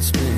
in, made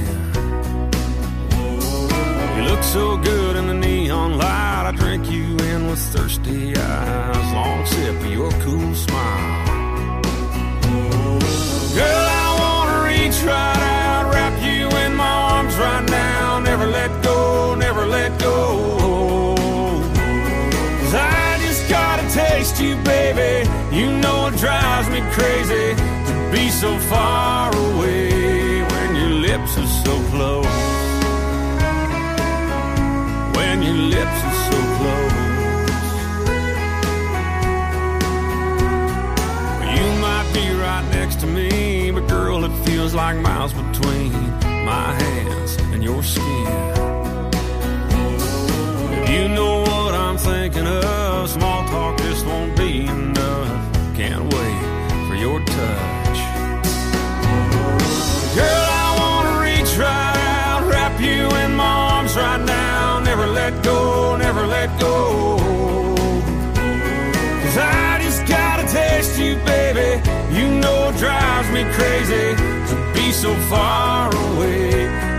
me crazy to be so far away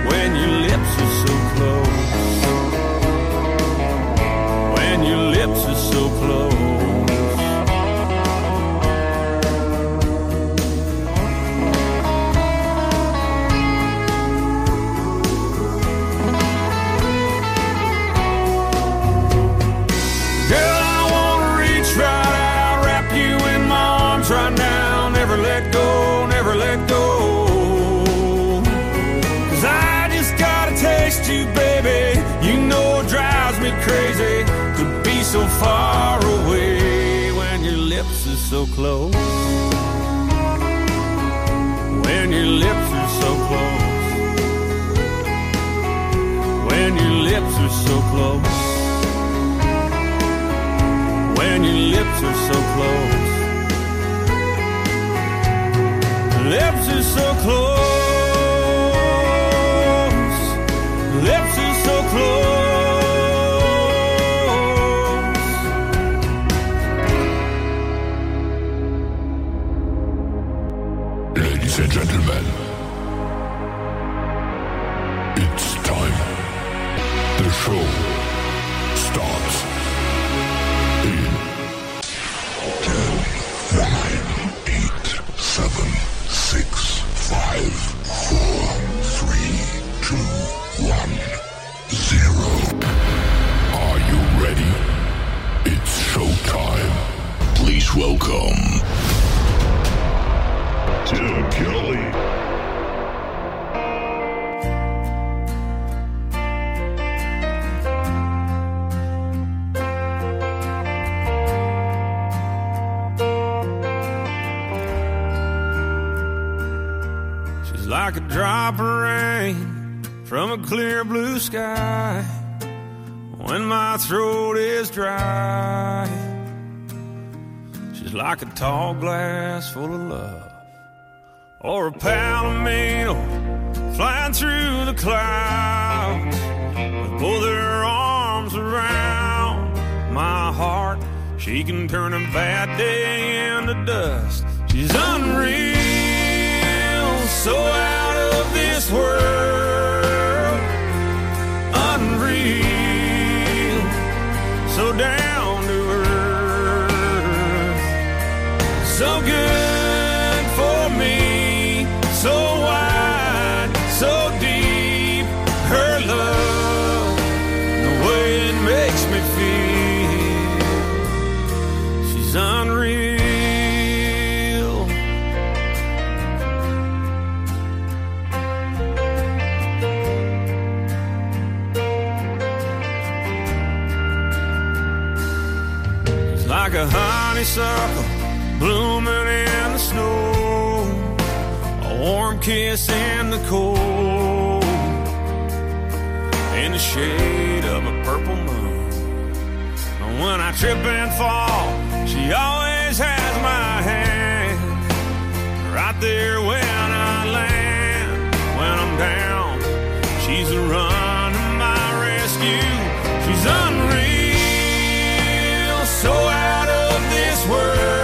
when your lips are so close. When your lips are so close. So far away when your lips are so close. When your lips are so close. When your lips are so close when your lips are so close. Lips are so close. Tall glass full of love or a palomino flying through the clouds with both her arms around my heart. She can turn a bad day into dust. She's unreal, so out of this world. Honeysuckle blooming in the snow, a warm kiss in the cold, in the shade of a purple moon. When I trip and fall, she always has my hand, right there when I land. When I'm down, she's a run to my rescue. She's unreal, so of this world.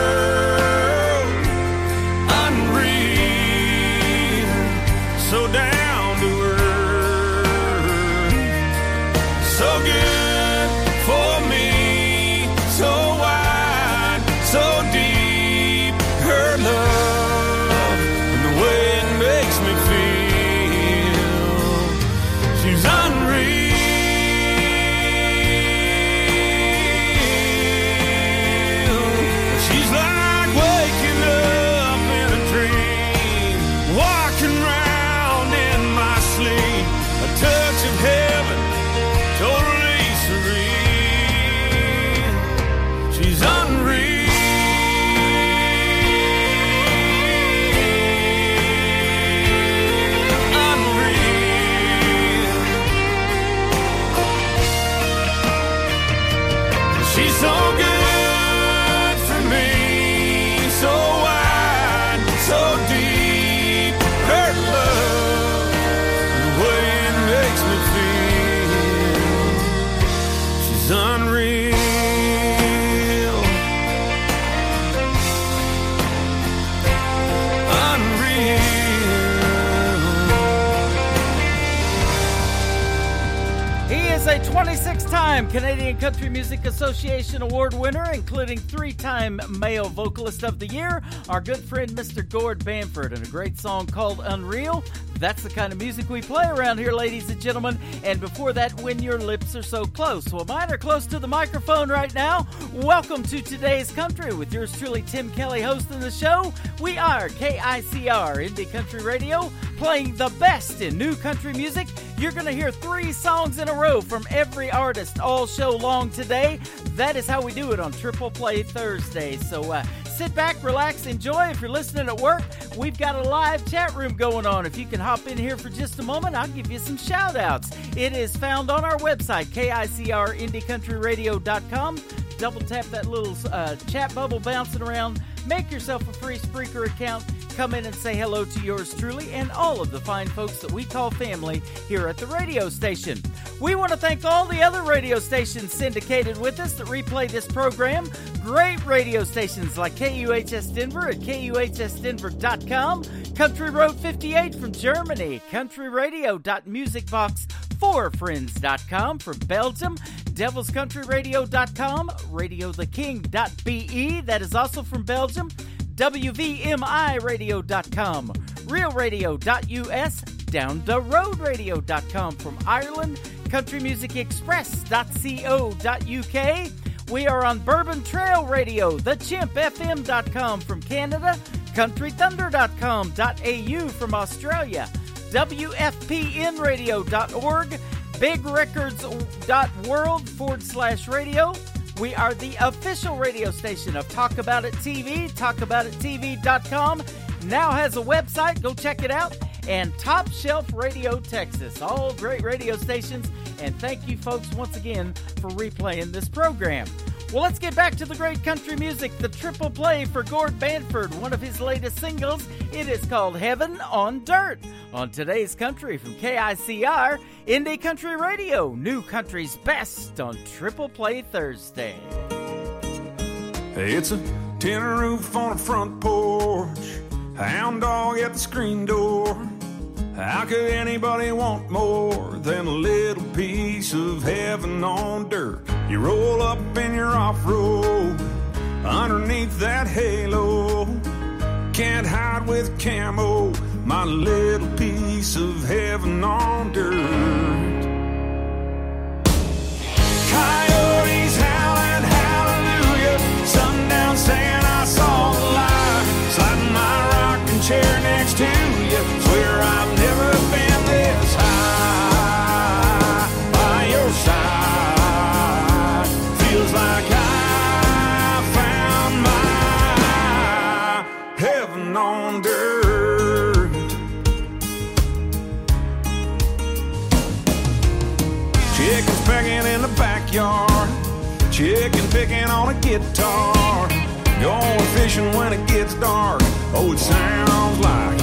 Time Canadian Country Music Association Award winner, including three time Male Vocalist of the Year, our good friend Mr. Gord Bamford, and a great song called Unreal. That's the kind of music we play around here, ladies and gentlemen. And before that, When Your Lips Are So Close. Well, mine are close to the microphone right now. Welcome to today's country with yours truly, Tim Kelly, hosting the show. We are KICR Indie Country Radio, playing the best in new country music. You're going to hear three songs in a row from every artist all show long today. That is how we do it on Triple Play Thursday. So, uh, sit back, relax, enjoy. If you're listening at work, we've got a live chat room going on. If you can hop in here for just a moment, I'll give you some shout outs. It is found on our website, KICRIndieCountryRadio.com. Double tap that little uh, chat bubble bouncing around. Make yourself a free Spreaker account come in and say hello to yours truly and all of the fine folks that we call family here at the radio station. We want to thank all the other radio stations syndicated with us that replay this program. Great radio stations like KUHS Denver at KUHSDenver.com, Country Road 58 from Germany, CountryRadio.musicbox4friends.com from Belgium, DevilsCountryRadio.com, RadioTheKing.be, that is also from Belgium, WVMIRadio.com, RealRadio.us, DownTheRoadRadio.com from Ireland, CountryMusicExpress.co.uk. We are on Bourbon Trail Radio, TheChimpFM.com from Canada, CountryThunder.com.au from Australia, WFPNRadio.org, BigRecords.world forward slash radio, we are the official radio station of Talk About It TV. TalkAboutItTV.com now has a website. Go check it out. And Top Shelf Radio Texas. All great radio stations. And thank you, folks, once again for replaying this program. Well, let's get back to the great country music. The triple play for Gord Bamford, one of his latest singles. It is called Heaven on Dirt. On today's country from KICR, Indie Country Radio, New Country's Best on Triple Play Thursday. It's a tin roof on a front porch, hound dog at the screen door. How could anybody want more than a little piece of heaven on dirt? You roll up in your off road underneath that halo. Can't hide with camo, my little piece of heaven on dirt. Coyotes howling hallelujah, sundown saying I saw the light, sliding my rocking chair next to you. Backyard. Chicken picking on a guitar. Going fishing when it gets dark. Oh, it sounds like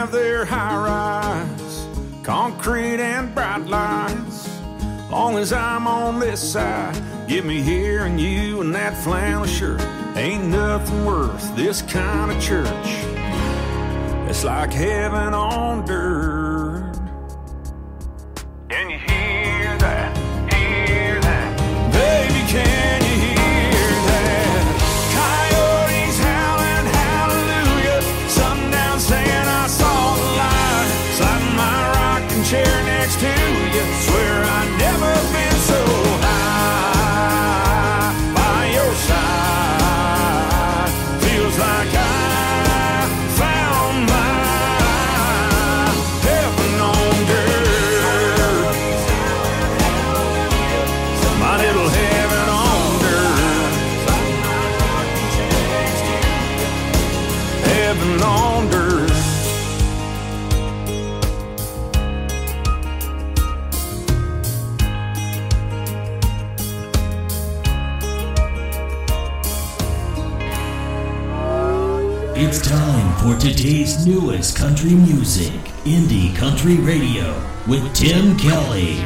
have their high rise, concrete and bright lights. Long as I'm on this side, get me here and you and that flannel shirt. Ain't nothing worth this kind of church. It's like heaven on dirt. And you Country Music, Indie Country Radio with Tim Kelly.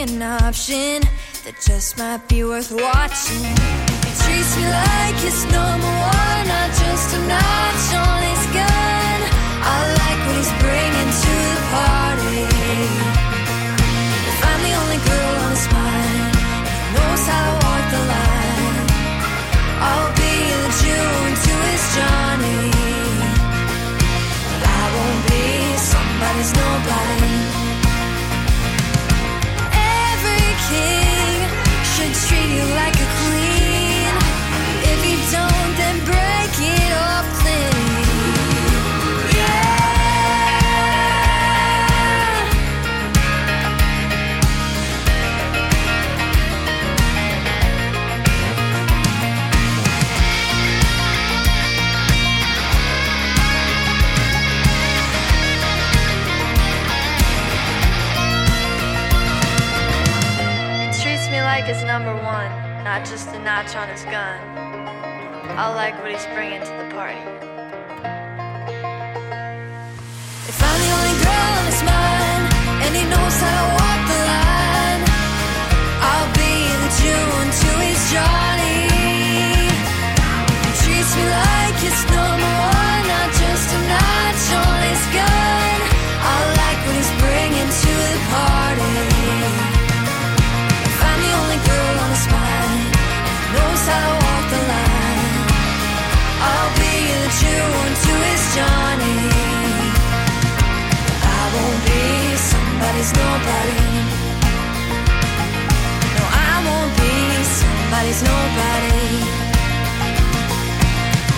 An option that just might be worth watching. He treats me like his number one, not just a notch on his gun. I like what he's bringing to the party. If I'm the only girl on his mind, he knows how to walk the line. I'll be the June to his Johnny. But I won't be somebody's nobody. King. Should treat you like a his number one, not just a notch on his gun. I like what he's bringing to the party. If I'm the only girl in his mind, and he knows how to walk the line, I'll be the June to his Johnny. He treats me like his number one, not just a notch on his gun. I like what he's bringing to the party. How walk the line. I'll be the June to his Johnny. I won't be somebody's nobody. No, I won't be somebody's nobody.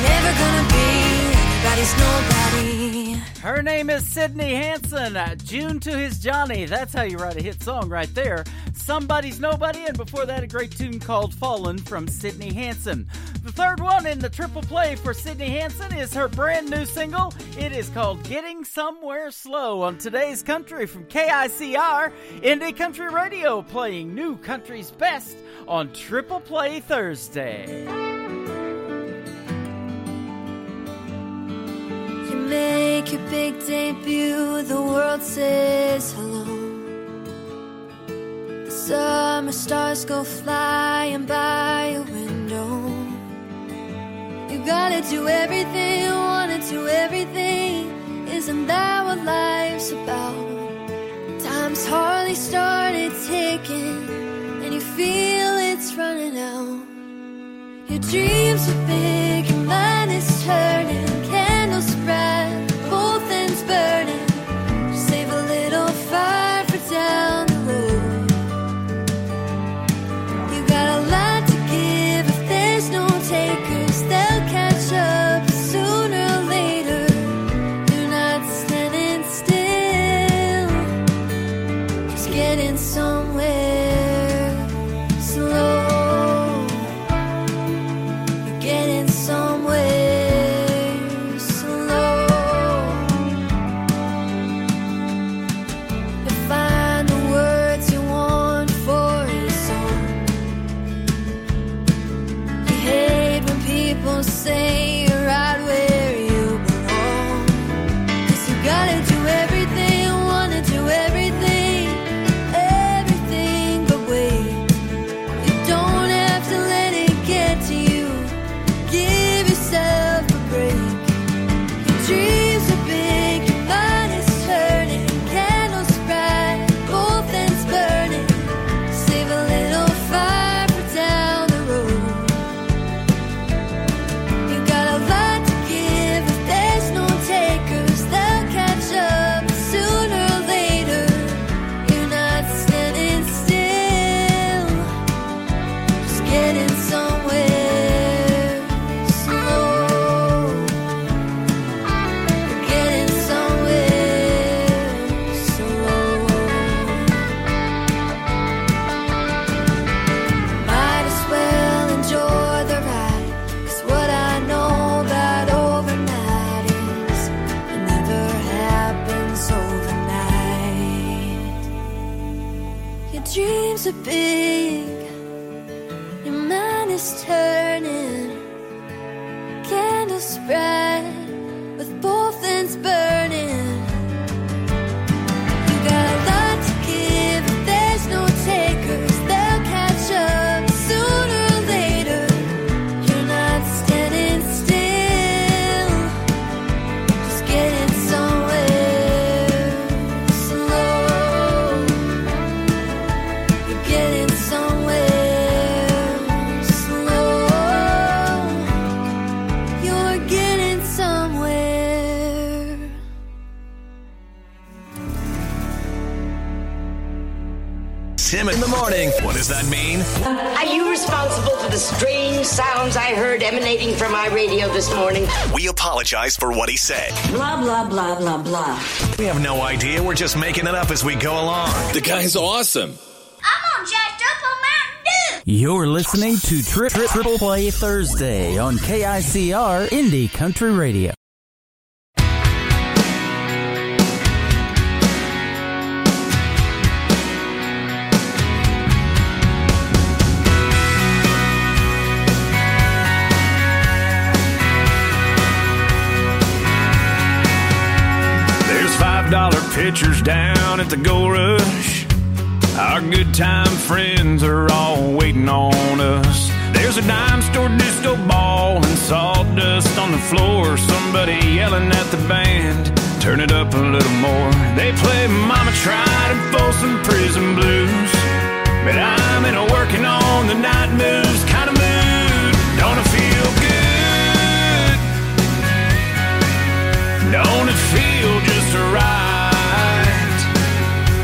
Never gonna be anybody's nobody. Her name is Sydney Hanson. June to his Johnny. That's how you write a hit song right there. Somebody's Nobody, and before that, a great tune called Fallen from Sydney Hanson. The third one in the triple play for Sydney Hanson is her brand new single. It is called Getting Somewhere Slow on today's country from KICR, Indie Country Radio, playing new country's best on Triple Play Thursday. You make your big debut, the world says hello. The summer stars go flying by your window. You gotta do everything, wanna do everything. Isn't that what life's about? Time's hardly started ticking, and you feel it's running out. Your dreams are big, and mind is turning, morning. What does that mean? Are you responsible for the strange sounds I heard emanating from my radio this morning? We apologize for what he said. Blah, blah, blah, blah, blah. We have no idea. We're just making it up as we go along. The guy's awesome. I'm all jacked up on Mountain Dew. You're listening to Tri- Tri- Triple Play Thursday on KICR Indie Country Radio. Pitchers down at the Gold Rush. Our good time friends are all waiting on us. There's a dime store disco ball and sawdust on the floor. Somebody yelling at the band, turn it up a little more. They play Mama Tried and Folsom Prison Blues. But I'm in a working on the night moves kind of mood. Don't it feel good? Don't it feel just right?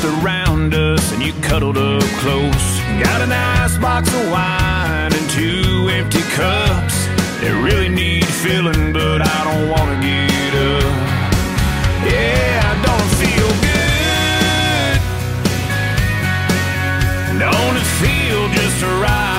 wrapped around us, and you cuddled up close. Got a nice box of wine and two empty cups. They really need filling, but I don't wanna get up. Yeah, I don't feel good? Don't it feel just right?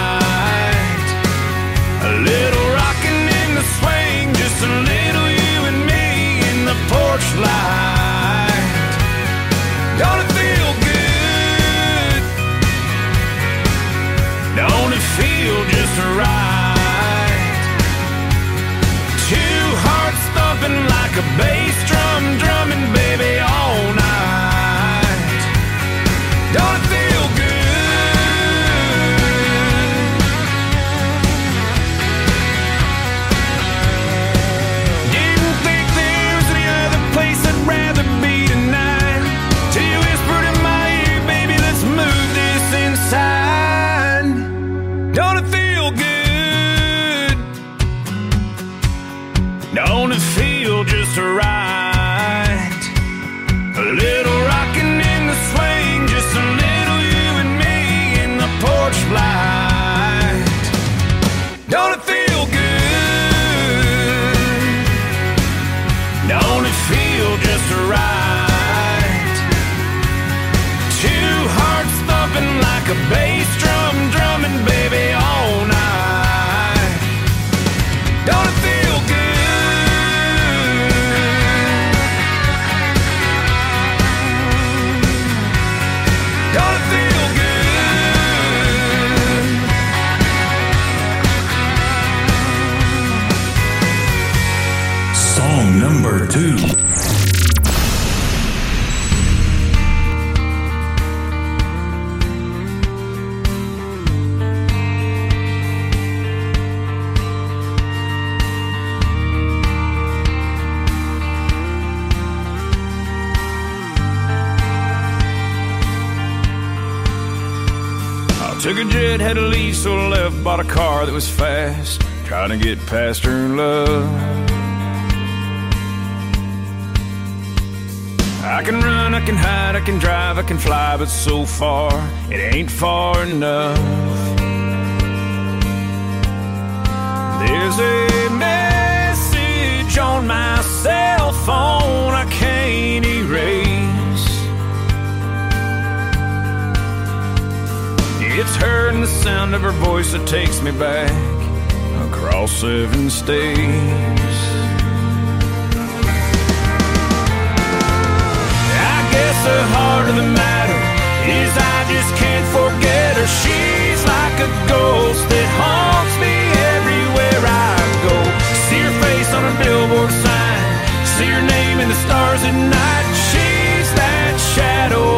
So left, bought a car that was fast. trying to get past her love. I can run, I can hide, I can drive, I can fly, but so far it ain't far enough. There's a message on my cell phone I can't erase. Her and the sound of her voice that takes me back across seven states. I guess the heart of the matter is I just can't forget her. She's like a ghost that haunts me everywhere I go. See her face on a billboard sign, see her name in the stars at night. She's that shadow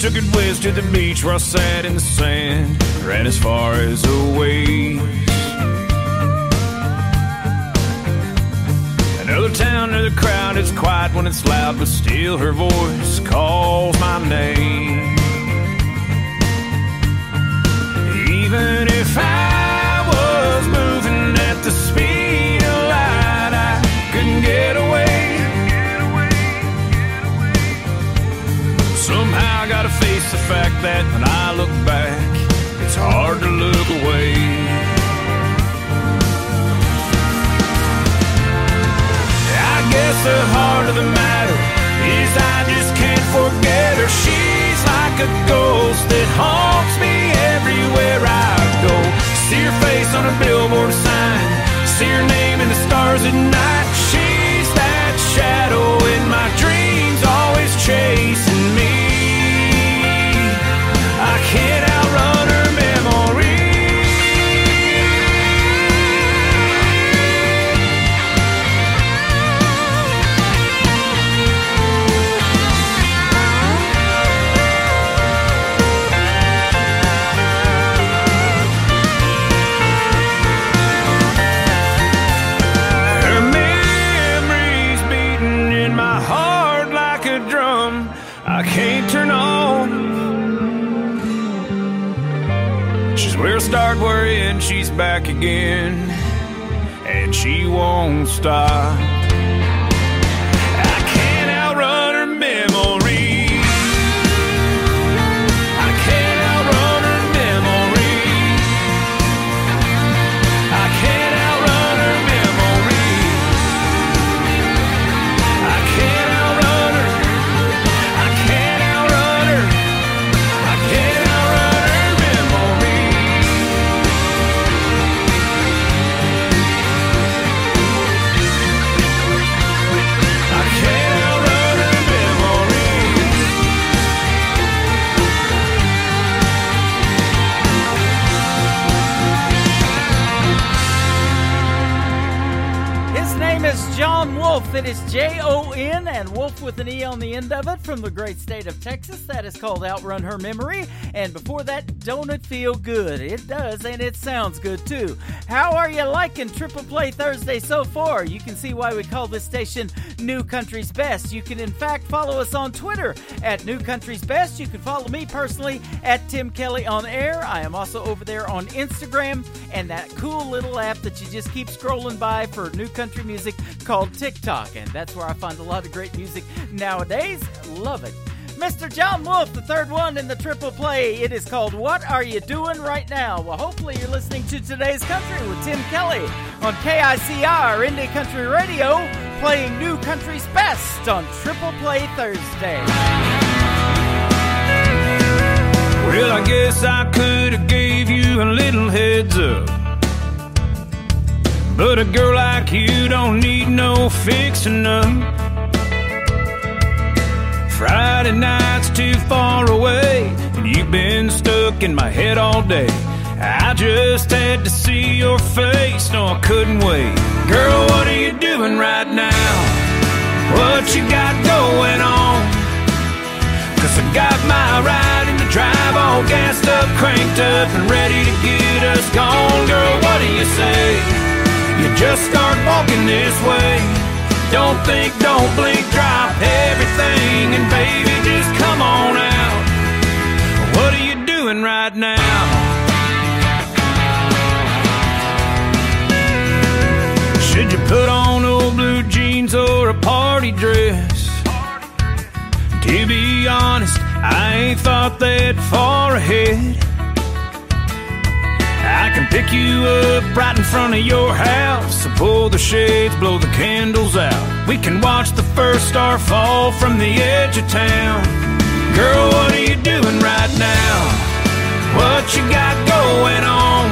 took it west to the beach where I sat in the sand, ran as far as a ways. Another town, another crowd, it's quiet when it's loud, but still her voice calls my name. Even of the matter is I just can't forget her. She's like a ghost that haunts me everywhere I go. See her face on a billboard sign, see her name in the stars at night. She's that shadow again, and she won't stop. Wolfe. It is J O N and Wolf with an E on the end of it from the great state of Texas. That is called Outrun Her Memory. And before that, Don't It Feel Good? It does, and it sounds good too. How are you liking Triple Play Thursday so far? You can see why we call this station New Country's Best. You can, in fact, follow us on Twitter at New Country's Best. You can follow me personally at Tim Kelly on Air. I am also over there on Instagram and that cool little app that you just keep scrolling by for new country music called TikTok. And that's where I find a lot of great music nowadays. Love it. Mr. Jon Wolfe, the third one in the triple play. It is called What Are You Doing Right Now? Well, hopefully you're listening to today's country with Tim Kelly on KICR Indie Country Radio, playing new country's best on Triple Play Thursday. Well, I guess I could have gave you a little heads up. But a girl like you don't need no fixing up. Friday night's too far away, and you've been stuck in my head all day. I just had to see your face, no, I couldn't wait. Girl, what are you doing right now? What you got going on? Cause I got my ride in the drive all gassed up, cranked up, and ready to get us gone. Girl, what do you say? You just start walking this way. Don't think, don't blink, drop everything, and baby, just come on out. What are you doing right now? Should you put on old blue jeans or a party dress? To be honest, I ain't thought that far ahead. Can pick you up right in front of your house. So pull the shades, blow the candles out. We can watch the first star fall from the edge of town. Girl, what are you doing right now? What you got going on?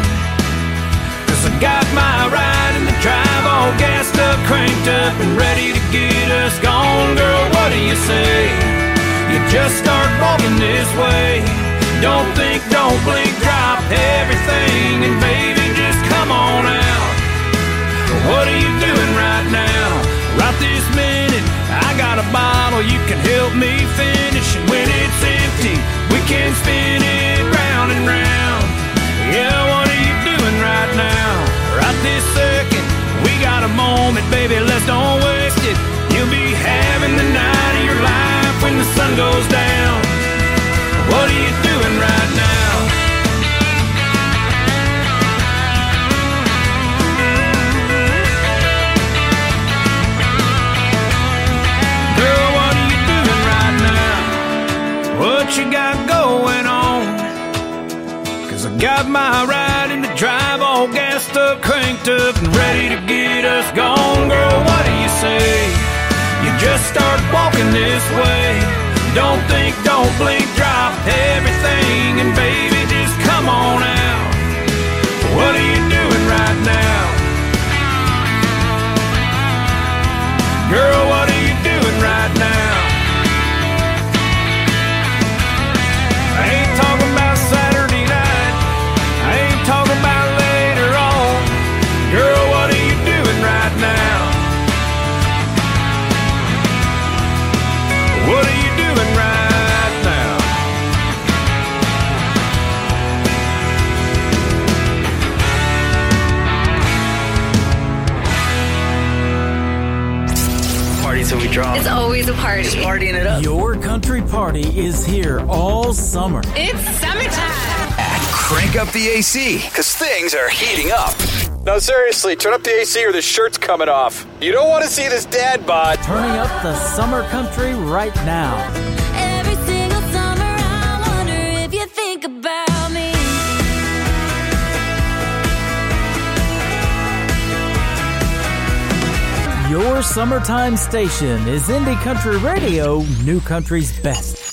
Cause I got my ride in the drive all gassed up, cranked up, and ready to get us gone. Girl, what do you say? You just start walking this way. Don't think, don't blink, drop everything, and baby, just come on out. What are you doing right now? Right this minute, I got a bottle you can help me finish, and when it's empty, we can spin it round and round. Yeah, what are you doing right now? Right this second, we got a moment, baby, let's don't waste it. You'll be having the night of your life when the sun goes down. What are you You got going on? Cause I got my ride in the drive all gassed up, cranked up, and ready to get us gone. Girl, what do you say? You just start walking this way. Don't think, don't blink, drop everything, and baby, just come on out. What are you doing right now? Girl, what the AC, because things are heating up. No, seriously, turn up the AC or the shirt's coming off. You don't want to see this dad bod. Turning up the summer country right now. Every single summer, I wonder if you think about me. Your summertime station is Indie Country Radio, New Country's best.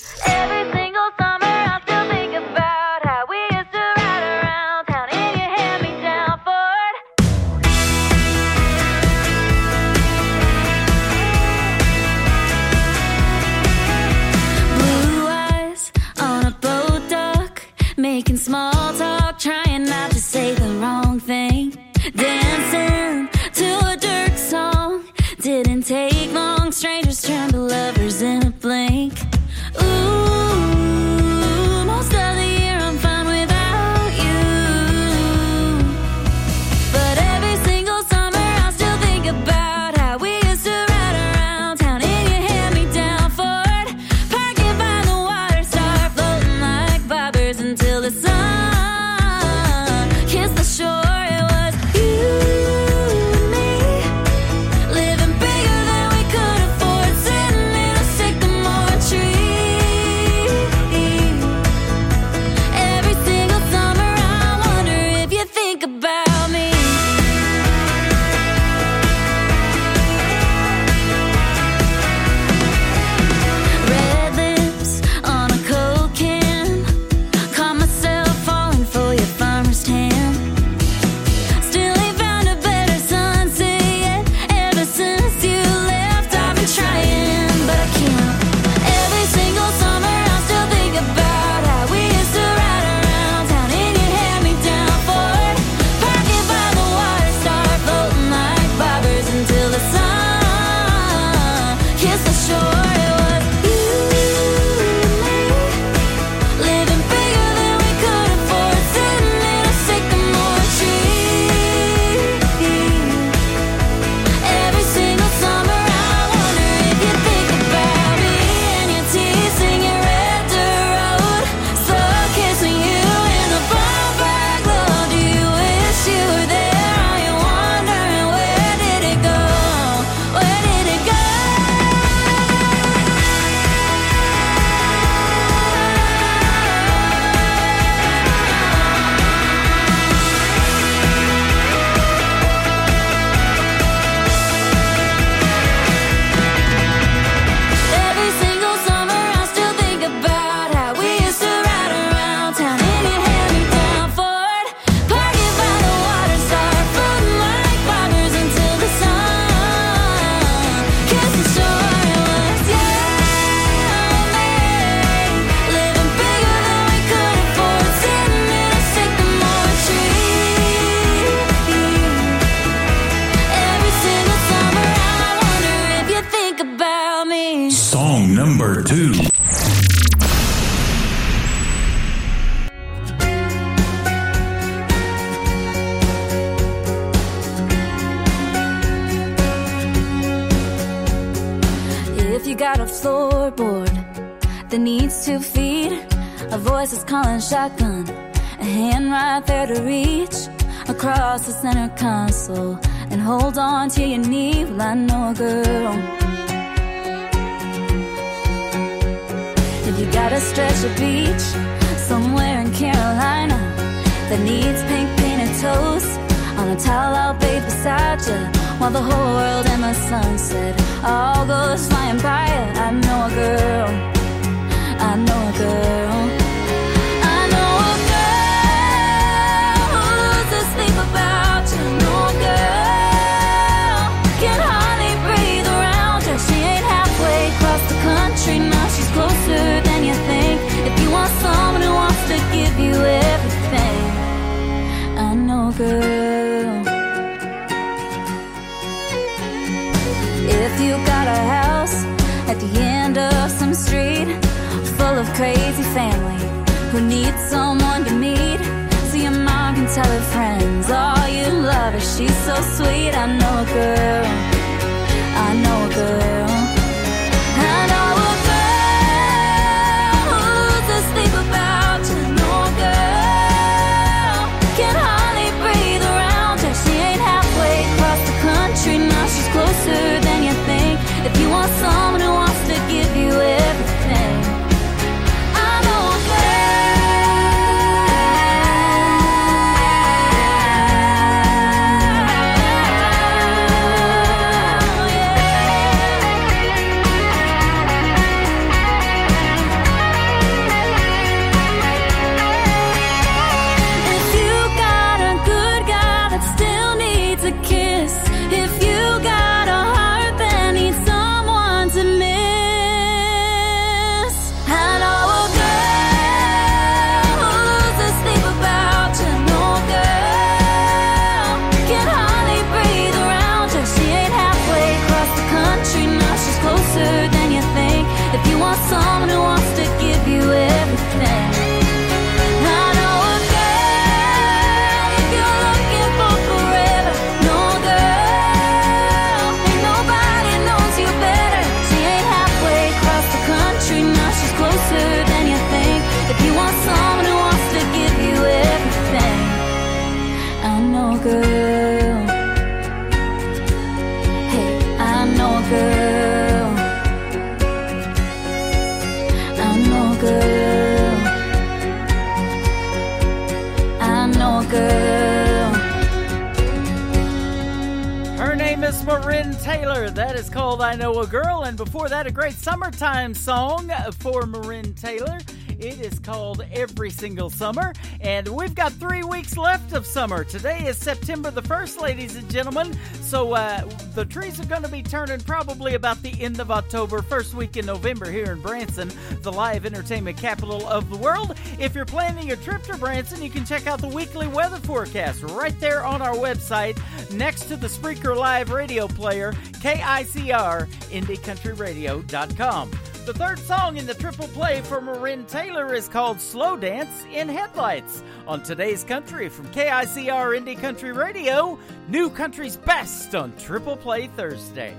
called I Know a Girl, and before that, a great summertime song for Marin Taylor. It is called Every Single Summer, and we've got three weeks left of summer. Today is September the 1st, ladies and gentlemen, so uh, the trees are going to be turning probably about the end of October, first week in November here in Branson, the live entertainment capital of the world. If you're planning a trip to Branson, you can check out the weekly weather forecast right there on our website next to the Spreaker Live radio player, KICR, IndieCountryRadio.com. The third song in the triple play for Marin Taylor is called Slow Dance in Headlights. On today's country from KICR Indie Country Radio, New Country's Best on Triple Play Thursday.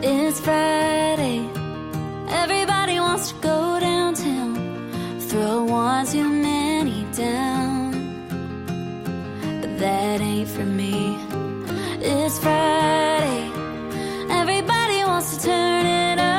It's Friday. Everybody wants to go downtown throw one too many down. But that ain't for me. It's Friday. Everybody wants to turn it up.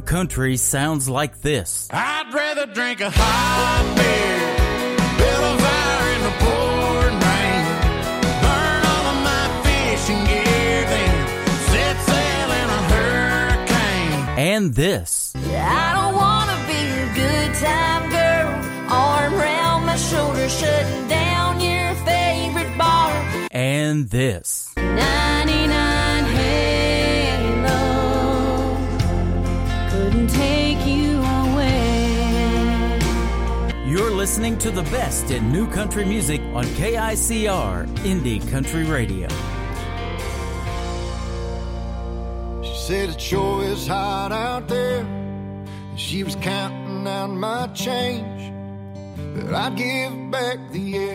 Country sounds like this. I'd rather drink a hot beer. And this. I don't wanna be good time girl. Arm round my shoulder, shutting down your favorite bar. And this. 99 listening to the best in new country music on KICR, Indie Country Radio. She said it sure is hot out there. She was counting out my change that I'd give back the air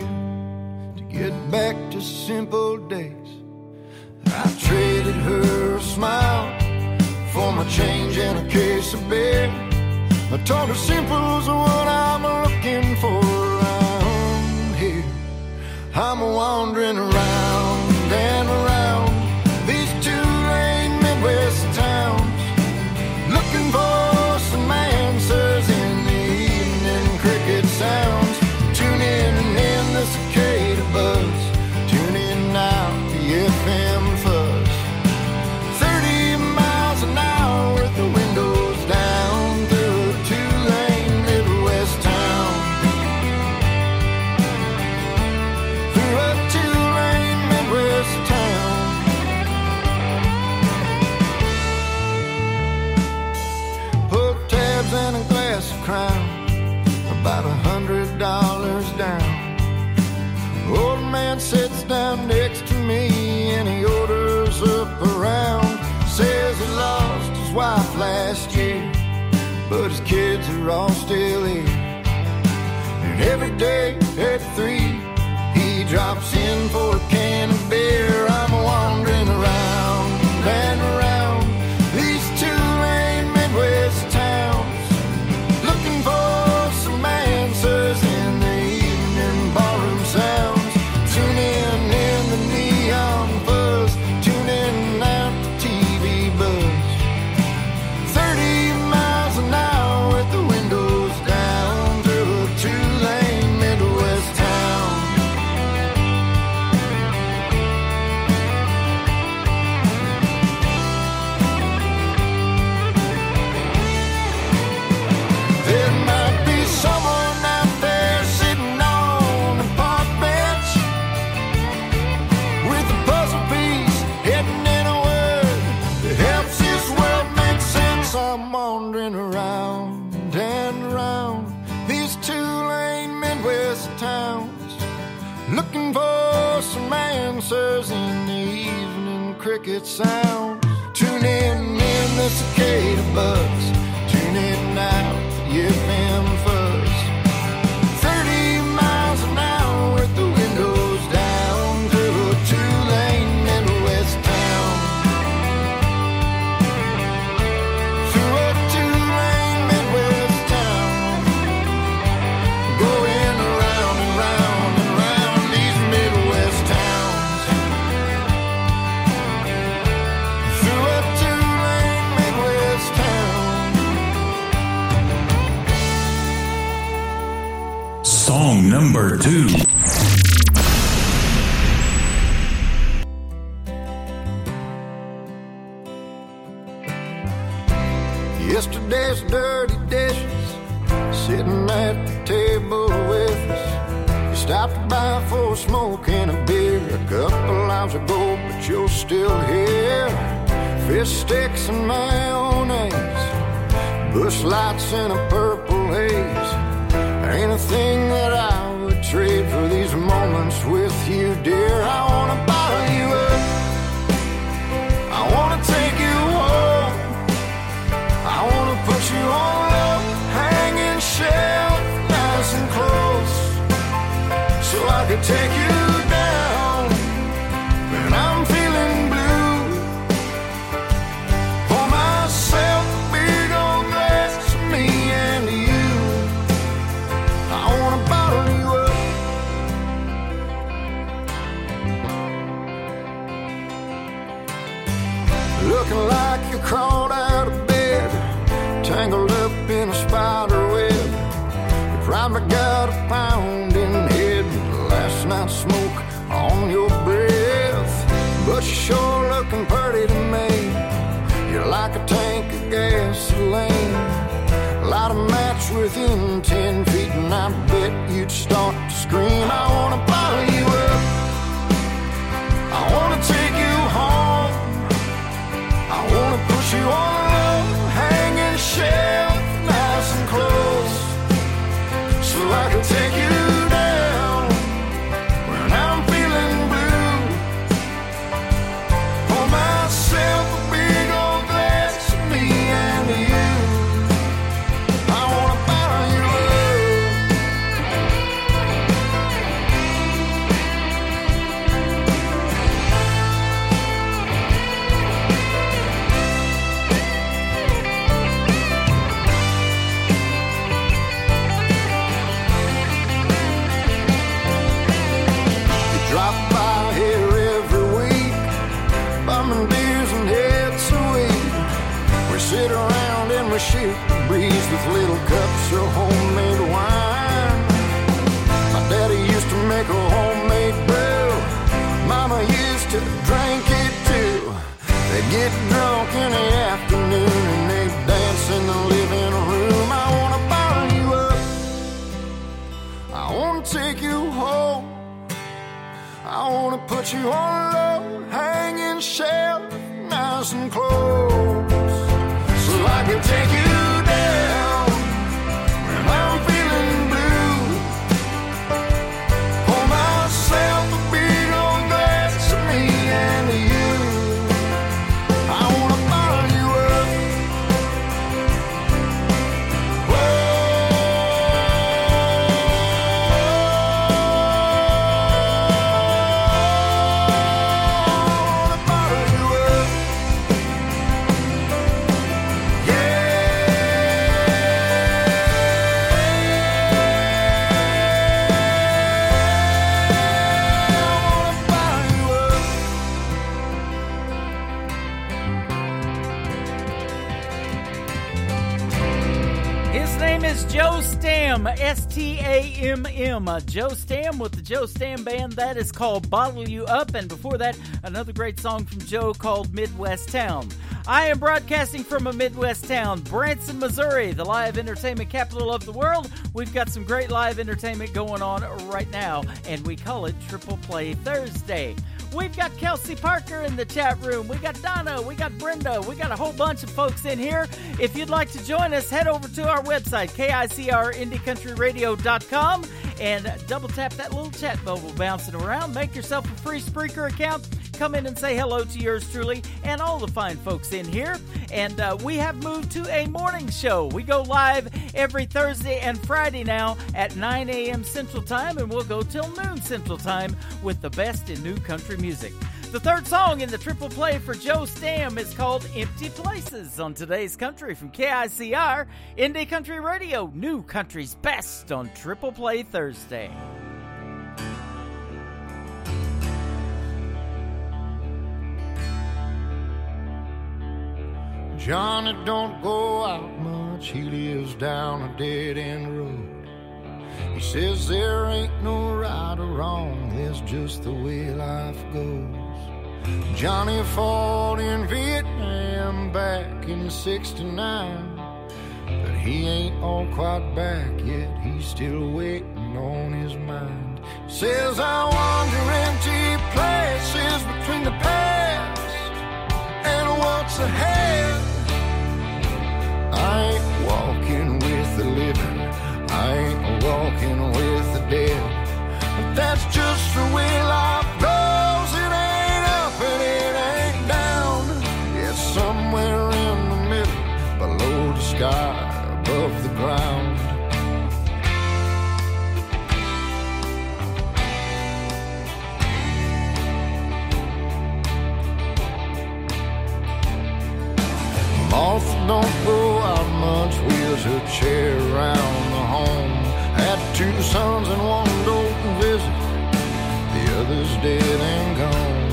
to get back to simple days. I traded her a smile for my change and a case of beer. I told her simple's what I'm around looking for a home here. I'm wandering around and around. wife last year, but his kids are all still here. And every day at three, he drops in for a can of beer. I'm wandering around. it sounds. Tune in in the cicada buzz. Sticks and mayonnaise, bush lights in a purple haze. Ain't a thing that I would trade for these moments with you, dear. I wanna buy you up. I wanna take you home. I wanna put you on a hanging shelf, nice and close, so I could take you gasoline. Light a match within ten feet, and I bet you'd start to scream. I wanna shoot the breeze with little cups of homemade wine. My daddy used to make a homemade brew. Mama used to drink it too. They get drunk in the afternoon and they dance in the living room. I wanna bottle you up. I wanna take you home. I wanna put you on low hanging shelf, Stamm, S T A M M. Uh, Joe Stamm with the Joe Stamm Band. That is called Bottle You Up. And before that, another great song from Joe called Midwest Town. I am broadcasting from a Midwest town, Branson, Missouri, the live entertainment capital of the world. We've got some great live entertainment going on right now, and we call it Triple Play Thursday. We've got Kelsey Parker in the chat room. We got Donna. We got Brenda. We got a whole bunch of folks in here. If you'd like to join us, head over to our website, KICRIndieCountryRadio.com, and double tap that little chat bubble bouncing around. Make yourself a free Spreaker account. Come in and say hello to yours truly and all the fine folks in here. And uh, we have moved to a morning show. We go live every Thursday and Friday now at 9 a.m. Central Time, and we'll go till noon Central Time with the best in new country music. The third song in the triple play for Joe Stamm is called Empty Places on today's country from KICR, Indie Country Radio, New Country's Best on Triple Play Thursday. Johnny don't go out much, he lives down a dead end road. He says there ain't no right or wrong, there's just the way life goes. Johnny fought in Vietnam back in 69. But he ain't all quite back yet, he's still waiting on his mind. Says I wander empty places between the past what's ahead. I ain't walking with the living, I ain't walking with the dead. But that's just the way life goes. It ain't up and it ain't down. It's somewhere in the middle, below the sky, above the ground. Moth don't grow out much, wheels a chair around the home. Had two sons and one don't visit, the other's dead and gone.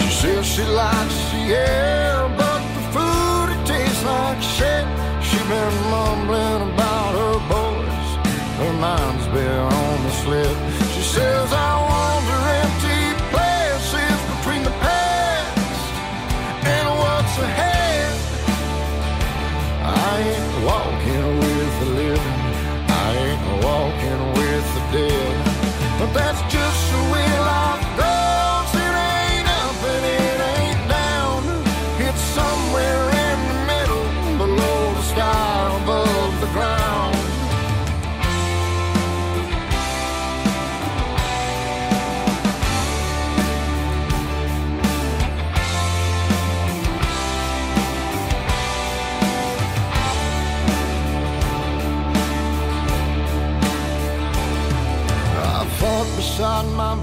She says she likes the air, but the food it tastes like shit. She been mumbling about her boys, her mind's been on the slip. She says I But that's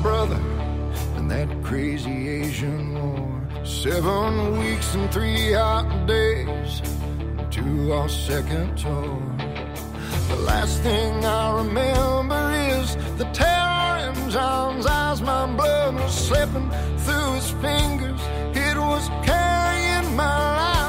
brother in that crazy Asian war. Seven weeks and three hot days to our second tour. The last thing I remember is the terror in John's eyes. My blood was slipping through his fingers. It was carrying my life,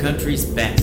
Radio, New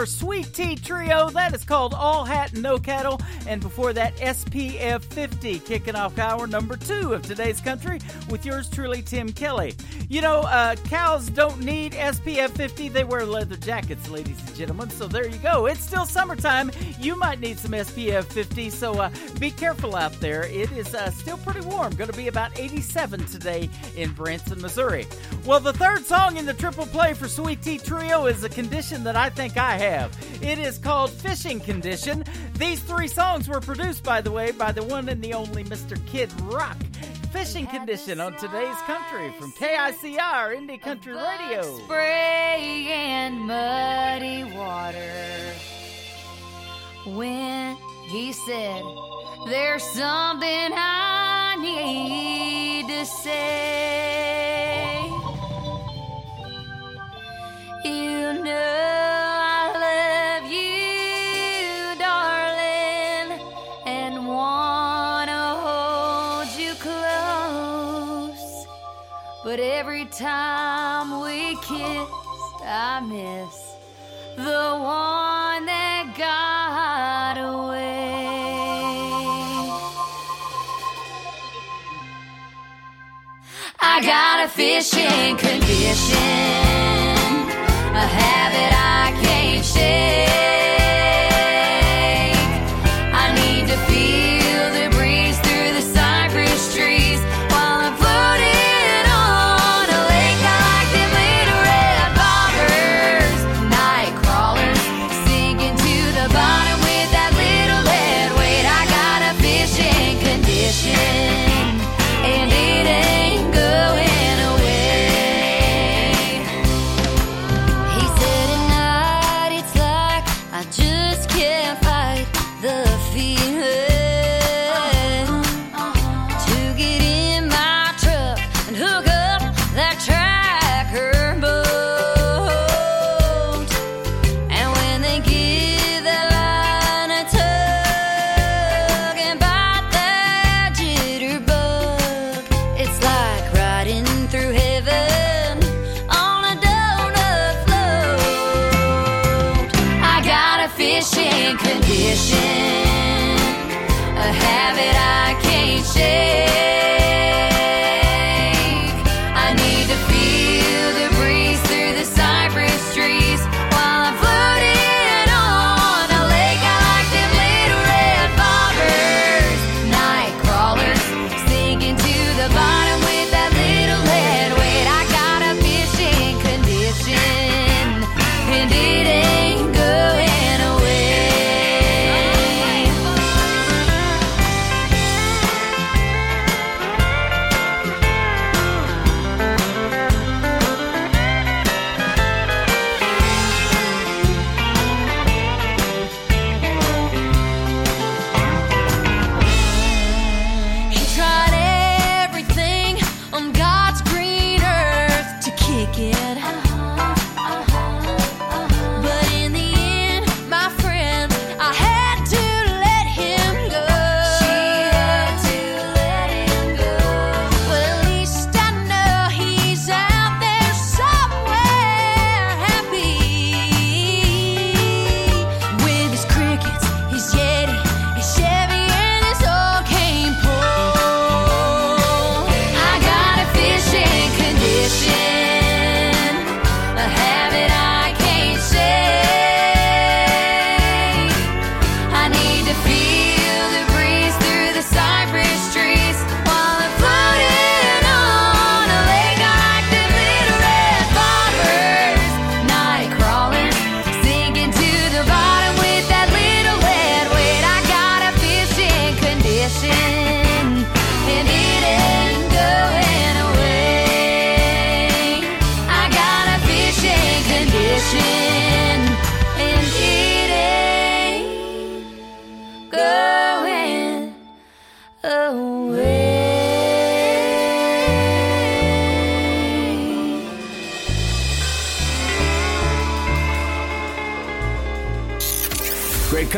are Sweet Tea Trio. That is called All Hat and No Cattle. And before that, SPF 50, kicking off hour number two of today's country with yours truly, Tim Kelly. You know, uh, cows don't need SPF 50. They wear leather jackets, ladies and gentlemen. So there you go. It's still summertime. You might need some SPF 50. So uh, be careful out there. It is uh, still pretty warm. Going to be about 87 today in Branson, Missouri. Well, the third song in the triple play for Sweet Tea Trio is a condition that I think I have. It is called Fishing Condition. These three songs were produced, by the way, by the one and the only Mr. Kid Rock. Fishing Condition on today's country from KICR Indie Country Radio. spray and muddy water. When he said, There's something I need to say. You know time we kissed, I miss the one that got away. I got a fishing condition, a habit I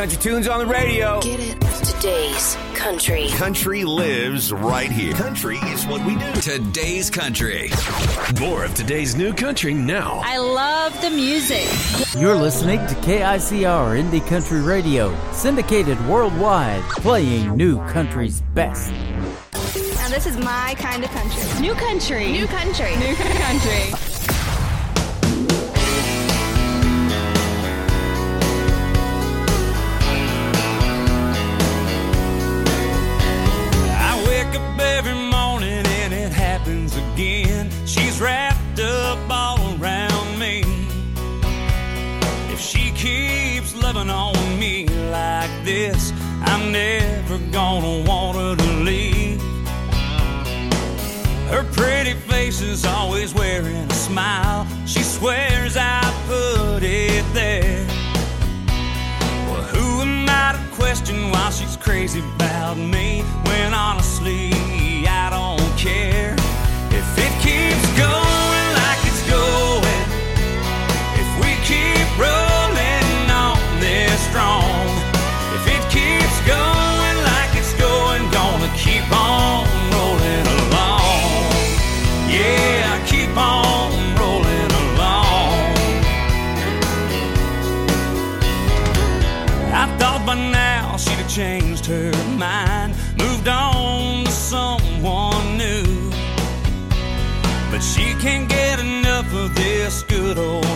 country tunes on the radio. Get it. Today's country. Country lives right here. Country is what we do. Today's country. More of today's new country now. I love the music. You're listening to KICR Indie Country Radio, syndicated worldwide, playing new country's best. Now, this is my kind of country. New country. New country. New country. never gonna want her to leave. Her pretty face is always wearing a smile. She swears I put it there. Well, who am I to question why she's crazy about me when honestly good old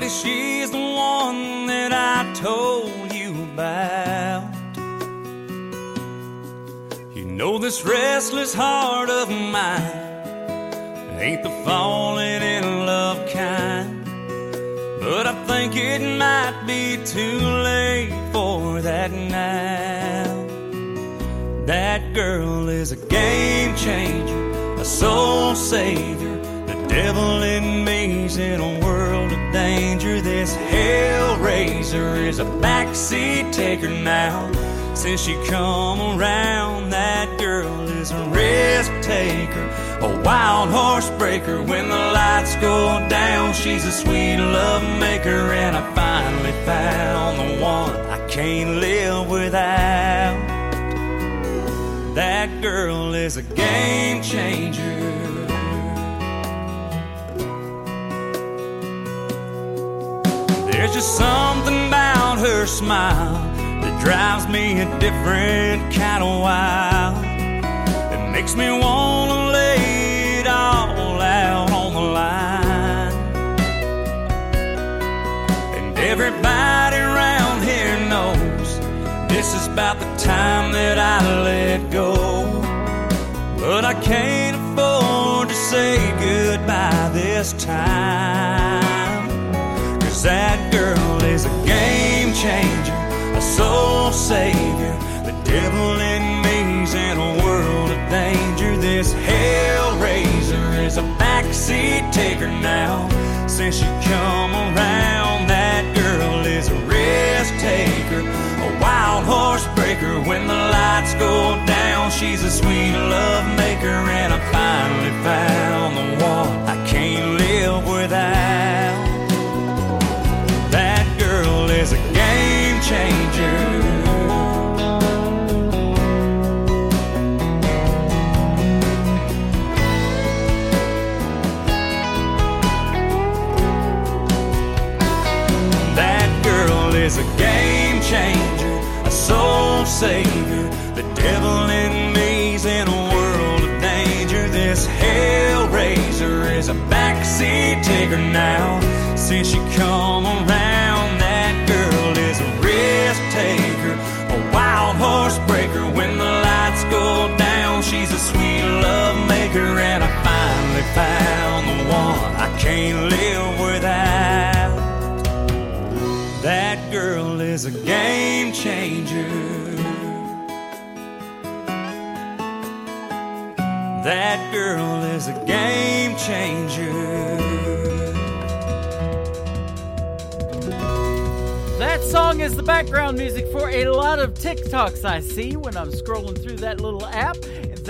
But she's the one that I told you about. You know, this restless heart of mine ain't the falling in love kind. But I think it might be too late for that now. That girl is a game changer, a soul savior. Devil in me's in a world of danger. This hellraiser is a backseat taker now. Since she come around, that girl is a risk taker, a wild horse breaker. When the lights go down, she's a sweet love maker, and I finally found the one I can't live without. That girl is a game changer. There's just something about her smile that drives me a different kind of wild. It makes me wanna lay it all out on the line. And everybody around here knows this is about the time that I let go. But I can't afford to say goodbye this time. That girl is a game changer, a soul savior. The devil in me's in a world of danger. This hellraiser is a backseat taker now. Since she come around, that girl is a risk taker, a wild horse breaker. When the lights go down, she's a sweet love maker, and I finally found the one I can't live without. Changer. That girl is a game changer, a soul savior. The devil in me's in a world of danger. This hellraiser is a backseat taker now. Since she come around, is a game changer. That girl is a game changer. That song is the background music for a lot of TikToks I see when I'm scrolling through that little app.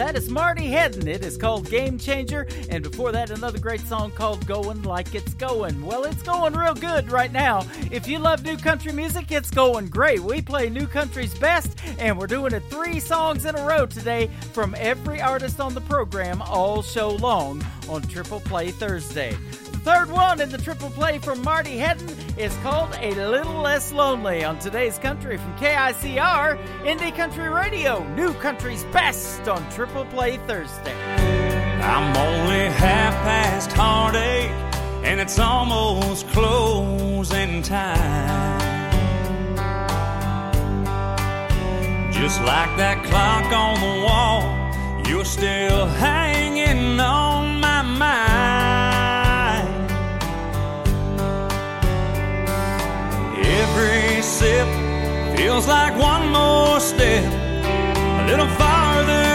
That is Marty Hedden. It is called Game Changer. And before that, another great song called Going Like It's Going. Well, it's going real good right now. If you love new country music, it's going great. We play new country's best, and we're doing it three songs in a row today from every artist on the program all show long on Triple Play Thursday. Third one in the triple play from Marty Hedden is called A Little Less Lonely on today's country from KICR, Indie Country Radio, New Country's Best on Triple Play Thursday. I'm only half past heartache, and it's almost closing time. Just like that clock on the wall, you're still hanging on my mind. Every sip feels like one more step, a little farther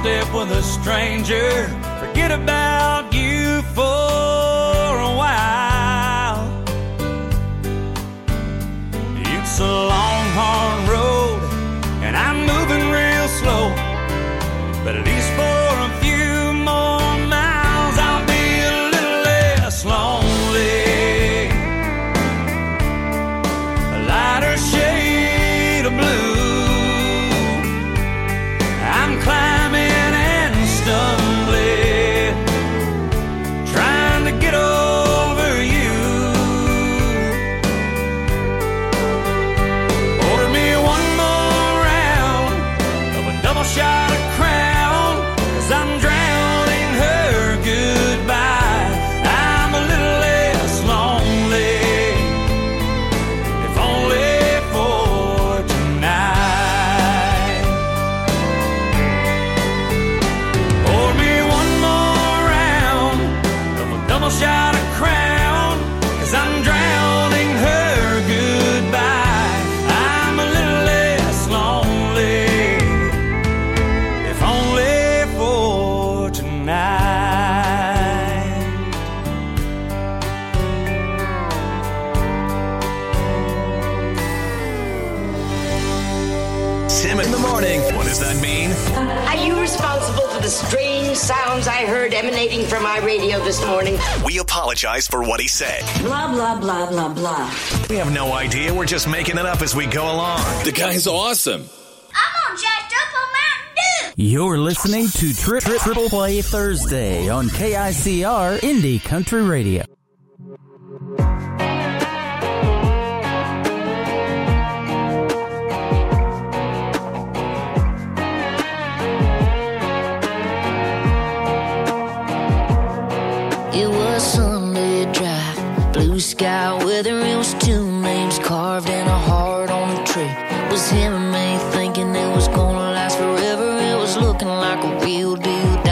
step with a stranger. Forget about this morning. We apologize for what he said. Blah, blah, blah, blah, blah. We have no idea. We're just making it up as we go along. The guy's awesome. I'm on jacked up on Mountain Dew. You're listening to Trip Triple Play Thursday on KICR Indie Country Radio. looking like a real deal.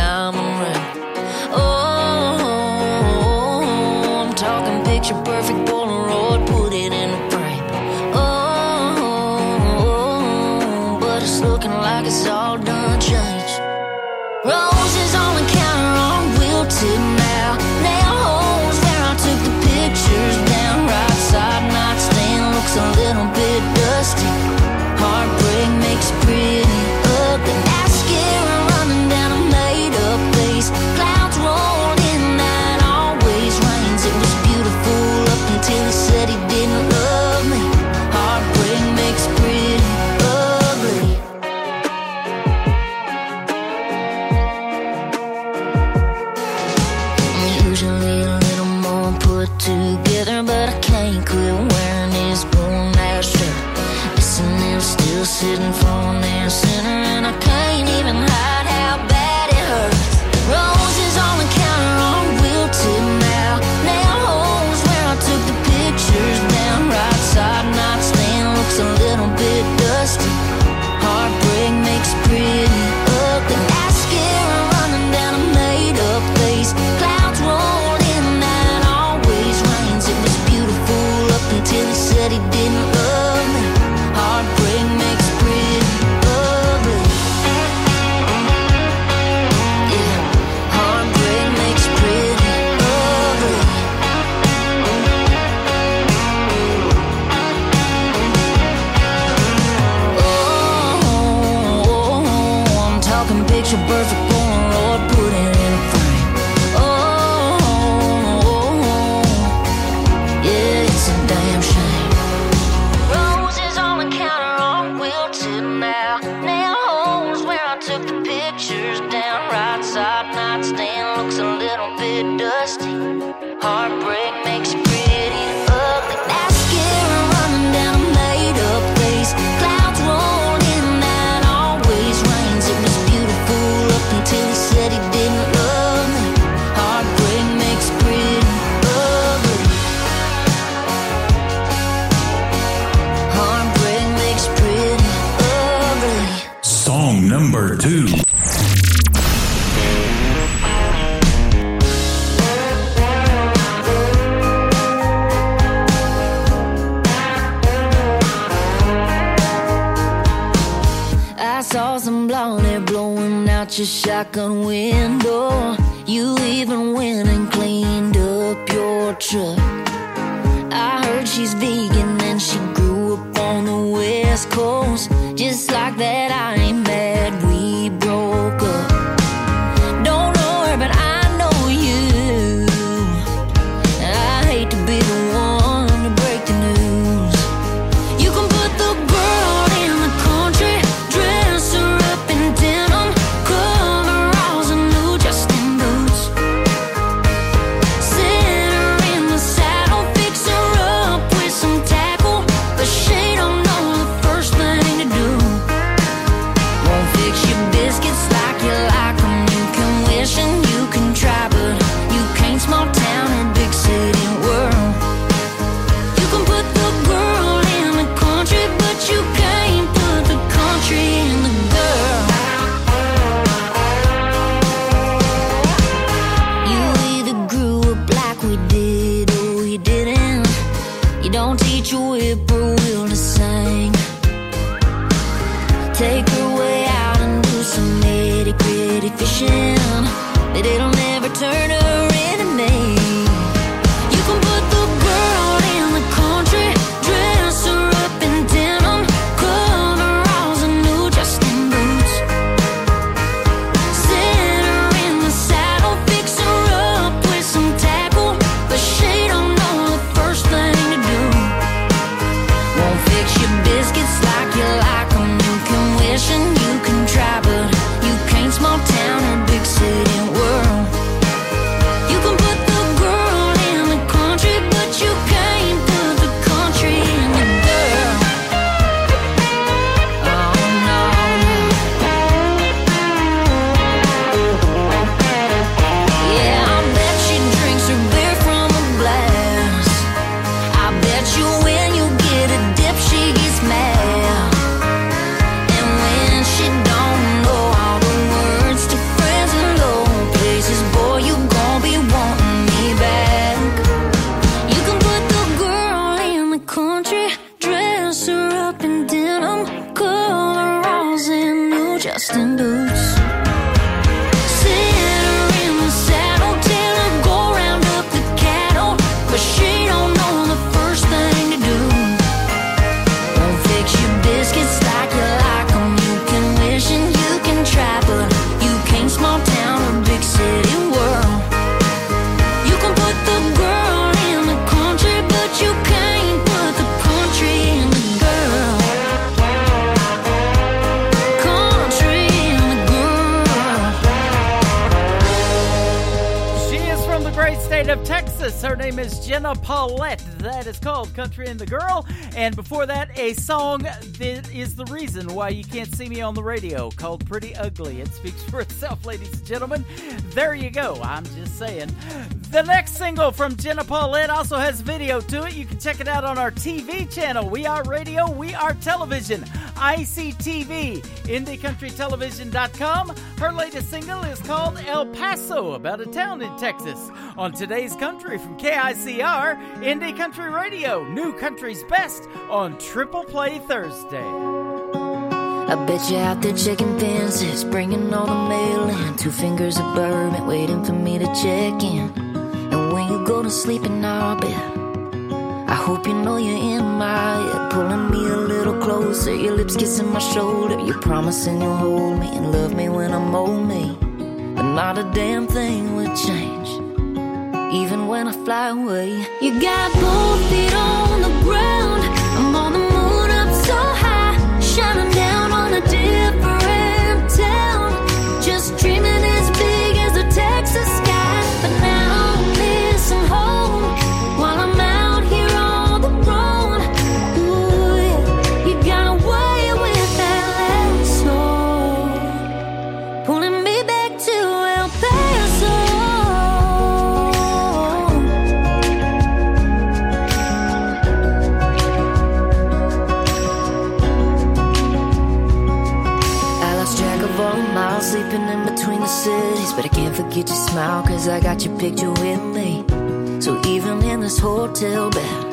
Shotgun window. Her name is Jenna Paulette. That is called Country and the Girl. And before that, a song that is the reason why you can't see me on the radio called Pretty Ugly. It speaks for itself, ladies and gentlemen. There you go. I'm just saying. The next single from Jenna Paulette also has video to it. You can check it out on our TV channel. We are radio, we are television. ICTV, IndieCountryTelevision.com. Her latest single is called El Paso, about a town in Texas. On today's country from KICR, Indie Country Radio, New Country's Best on Triple Play Thursday. I bet you out there checking fences, bringing all the mail in. Two fingers of bourbon, waiting for me to check in. You go to sleep in our bed, I hope you know you're in my head, pulling me a little closer. Your lips kissing my shoulder. You're promising you'll hold me and love me when I'm old me. But not a damn thing would change, even when I fly away. You got both feet on the ground. get you smile cause I got your picture with me. So even in this hotel bed,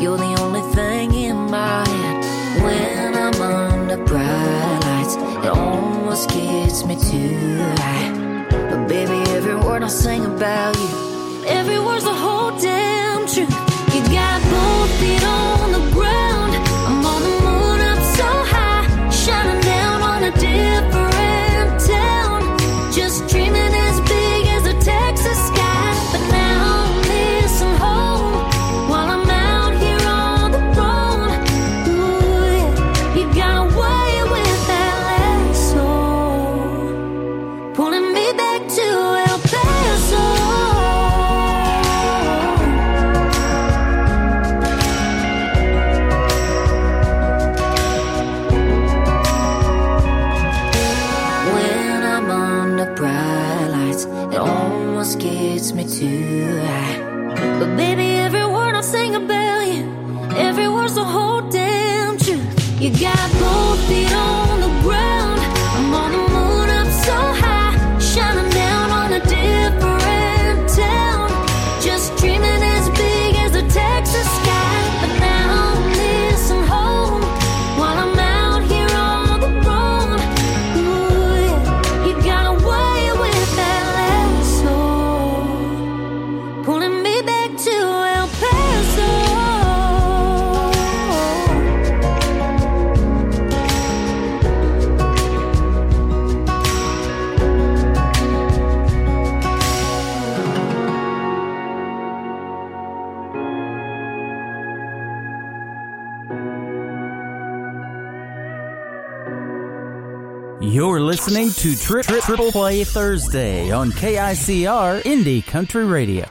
you're the only thing in my head. When I'm under bright lights, it almost gets me too high. But baby, every word I sing about you, every word's the whole damn truth. You got both feet on. You got more. You're listening to Trip Triple Play Thursday on KICR Indie Country Radio.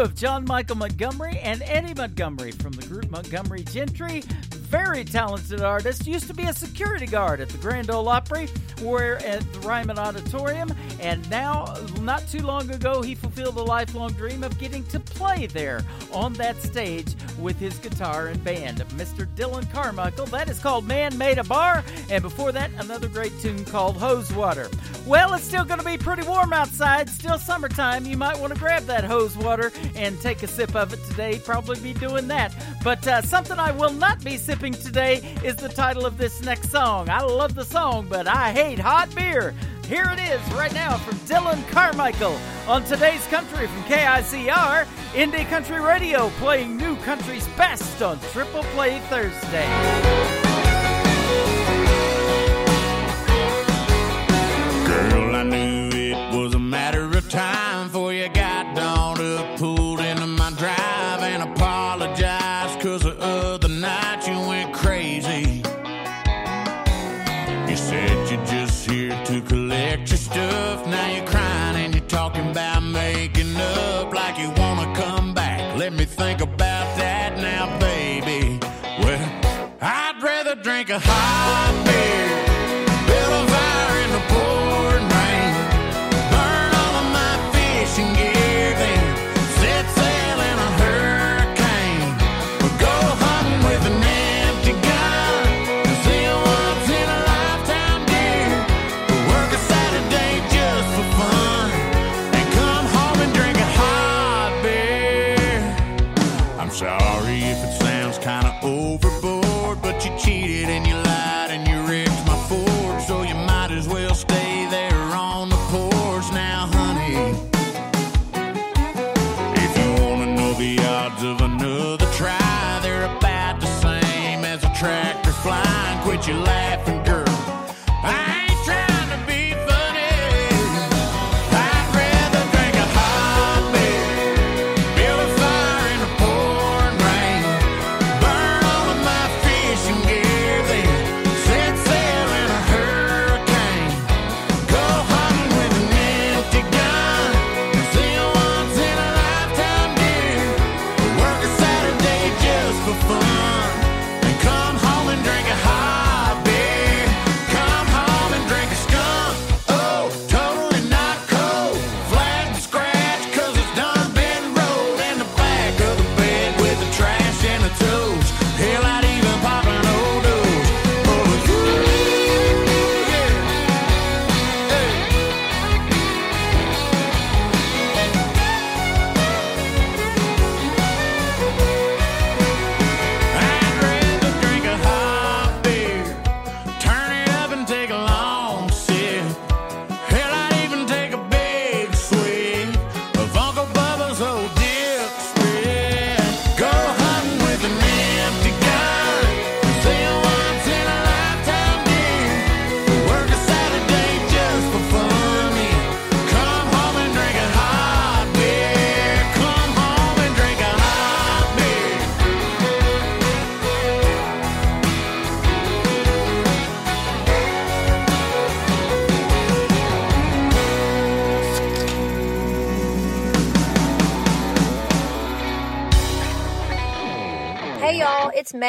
of John Michael Montgomery and Eddie Montgomery from the group Montgomery Gentry. Very talented artist, used to be a security guard at the Grand Ole Opry, where at the Ryman Auditorium, and now, not too long ago, he fulfilled a lifelong dream of getting to play there on that stage with his guitar and band. Mr. Dillon Carmichael, that is called Man Made a Bar, and before that, another great tune called Hose Water. Well, it's still going to be pretty warm outside, still summertime. You might want to grab that hose water and take a sip of it today, probably be doing that. But uh, something I will not be sipping today is the title of this next song. I love the song, but I hate hot beer. Here it is right now from Dillon Carmichael on today's country from KICR, Indie Country Radio, playing new country's best on Triple Play Thursday.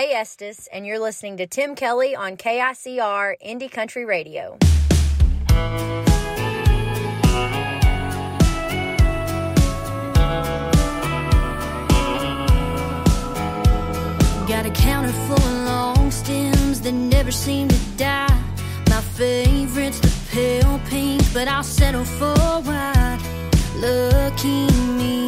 Faye Estes, and you're listening to Tim Kelly on KICR Indie Country Radio. Got a counter full of long stems that never seem to die. My favorite's the pale pink, but I'll settle for white. Lucky me.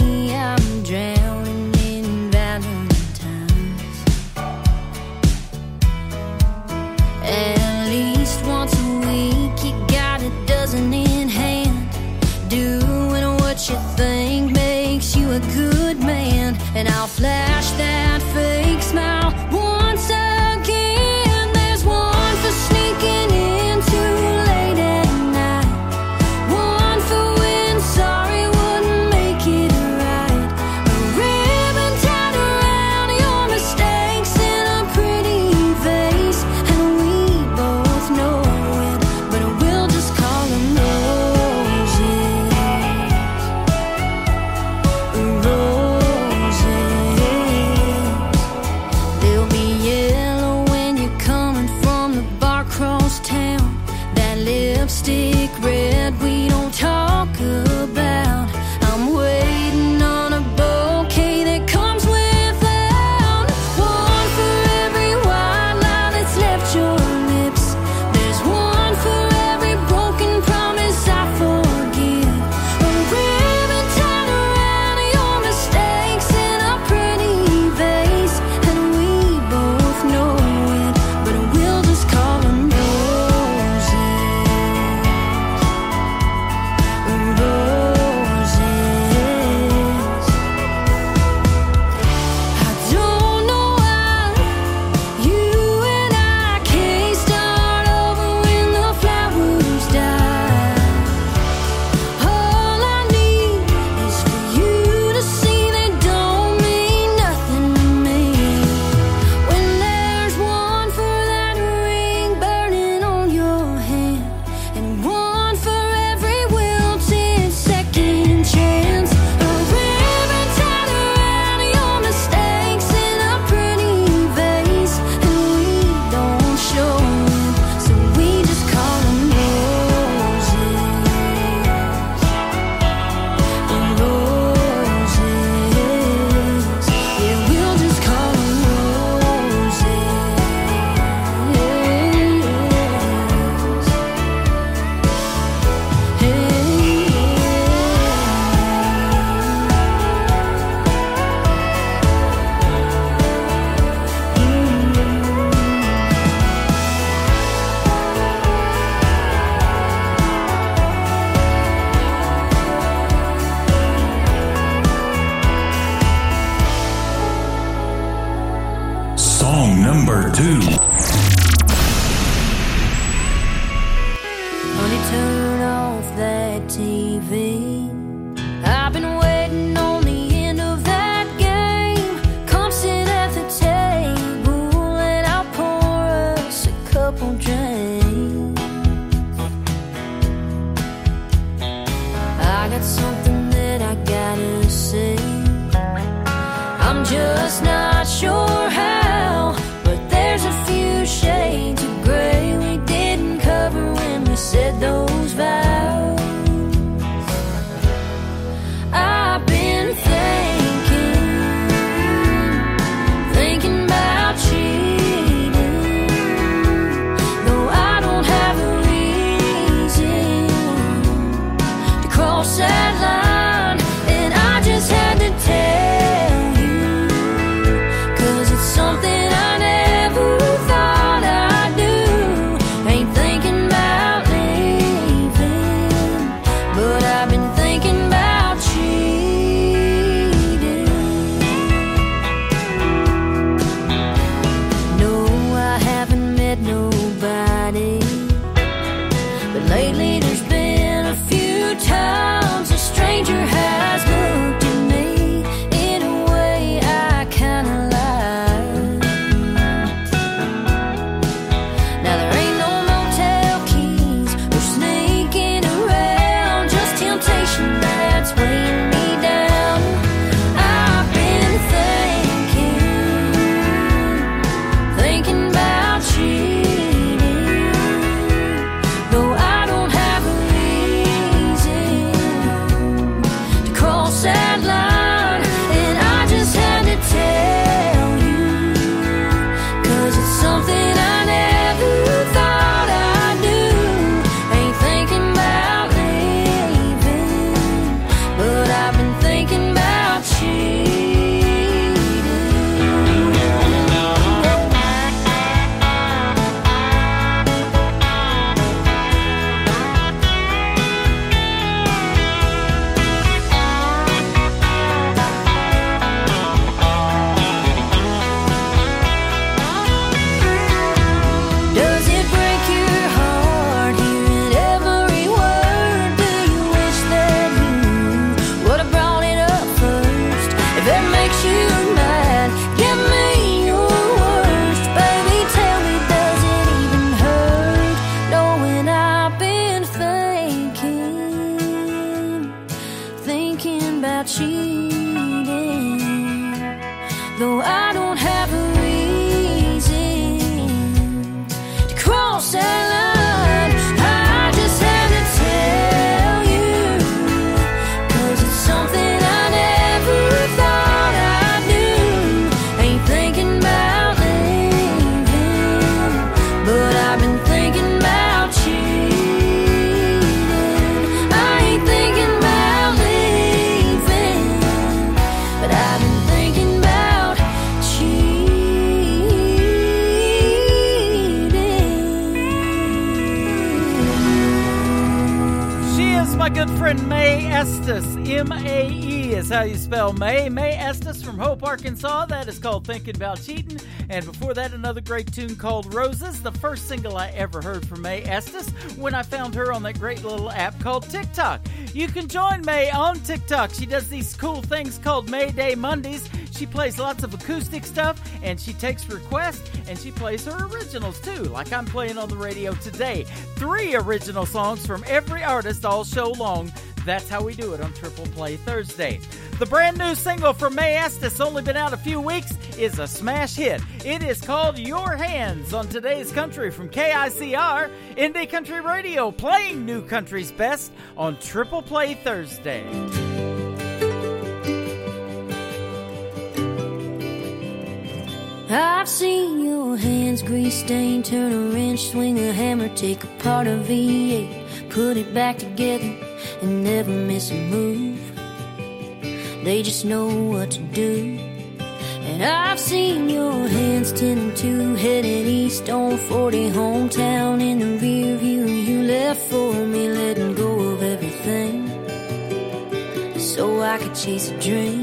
Arkansas. That is called Thinking About Cheating. And before that, another great tune called Roses, the first single I ever heard from Mae Estes when I found her on that great little app called TikTok. You can join Mae on TikTok. She does these cool things called Mae Day Mondays. She plays lots of acoustic stuff and she takes requests and she plays her originals too, like I'm playing on the radio today. Three original songs from every artist all show long. That's how we do it on Triple Play Thursday. The brand new single from Mae Est that's only been out a few weeks is a smash hit. It is called Your Hands on Today's Country from KICR, Indie Country Radio, playing New Country's Best on Triple Play Thursday. I've seen your hands grease stain, turn a wrench, swing a hammer, take apart a V8, put it back together, and never miss a move they just know what to do. And I've seen your hands ten to headed east on 40 hometown in the rear view. You left for me, letting go of everything so I could chase a dream.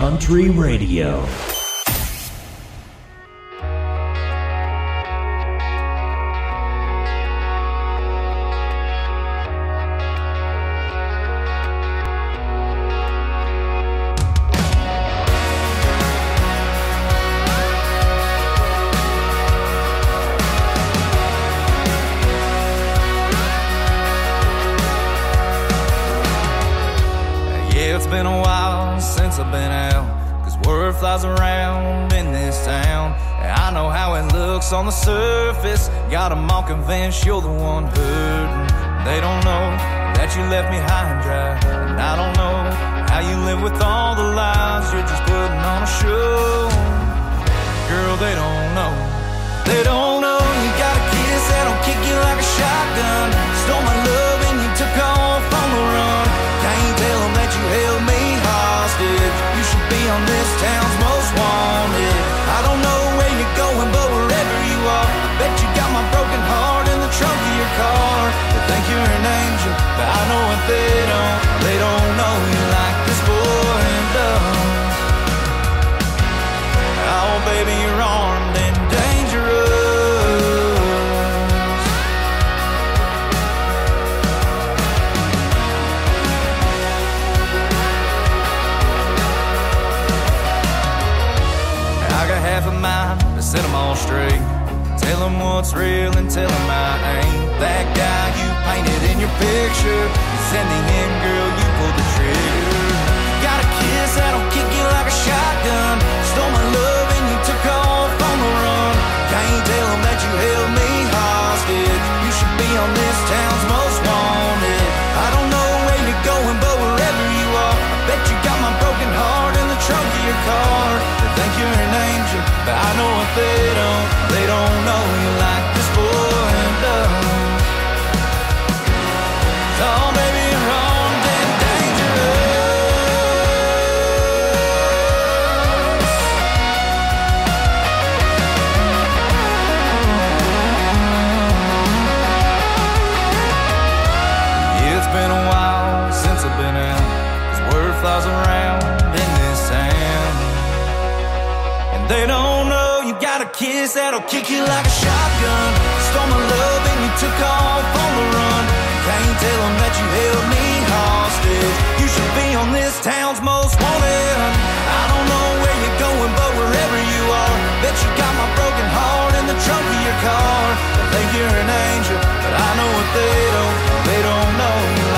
Country Radio. kick you like a shotgun. Stole my love and you took off on the run. Can't tell them that you held me hostage. You should be on this town's most wanted. I don't know where you're going, but wherever you are, bet you got my broken heart in the trunk of your car. I think you're an angel, but I know what they don't. They don't know.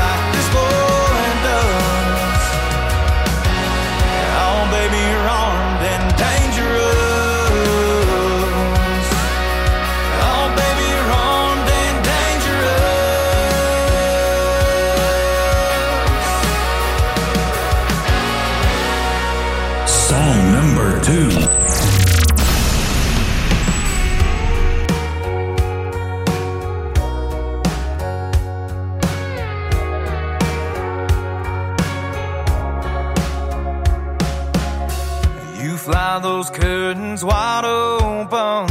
those curtains wide open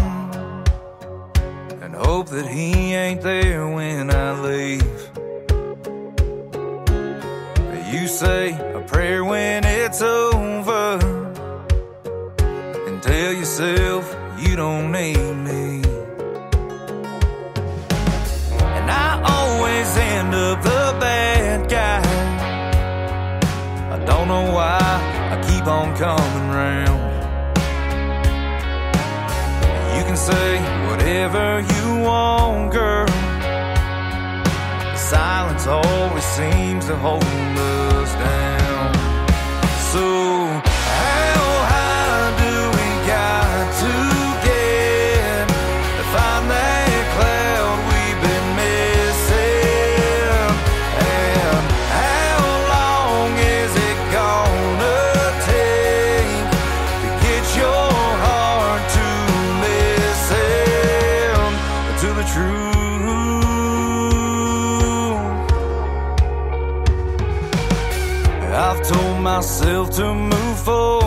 and hope that he ain't there when I leave. You say a prayer when it's over and tell yourself you don't need me. And I always end up the bad guy. I don't know why I keep on coming. whatever you want, girl. Silence always seems to hold me. move forward.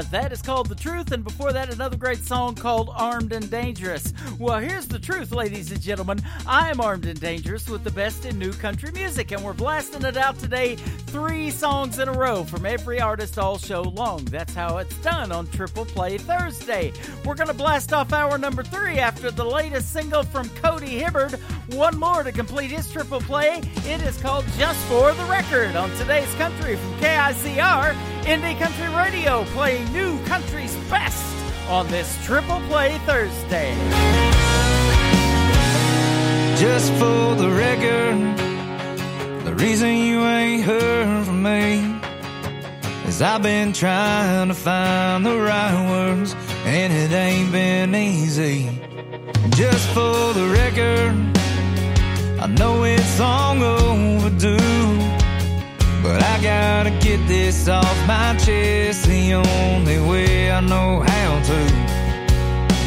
That is called The Truth, and before that, another great song called Armed and Dangerous. Well, here's the truth, ladies and gentlemen. I am armed and dangerous with the best in new country music, and we're blasting it out today three songs in a row from every artist all show long. That's how it's done on Triple Play Thursday. We're going to blast off hour number three after the latest single from Cody Hibbard. One more to complete his triple play. It is called Just for the Record on today's country from KICR, Indie Country Radio, playing new country's best on this Triple Play Thursday. Just for the record, the reason you ain't heard from me is I've been trying to find the right words, and it ain't been easy. Just for the record, I know it's long overdue. But I gotta get this off my chest the only way I know how to.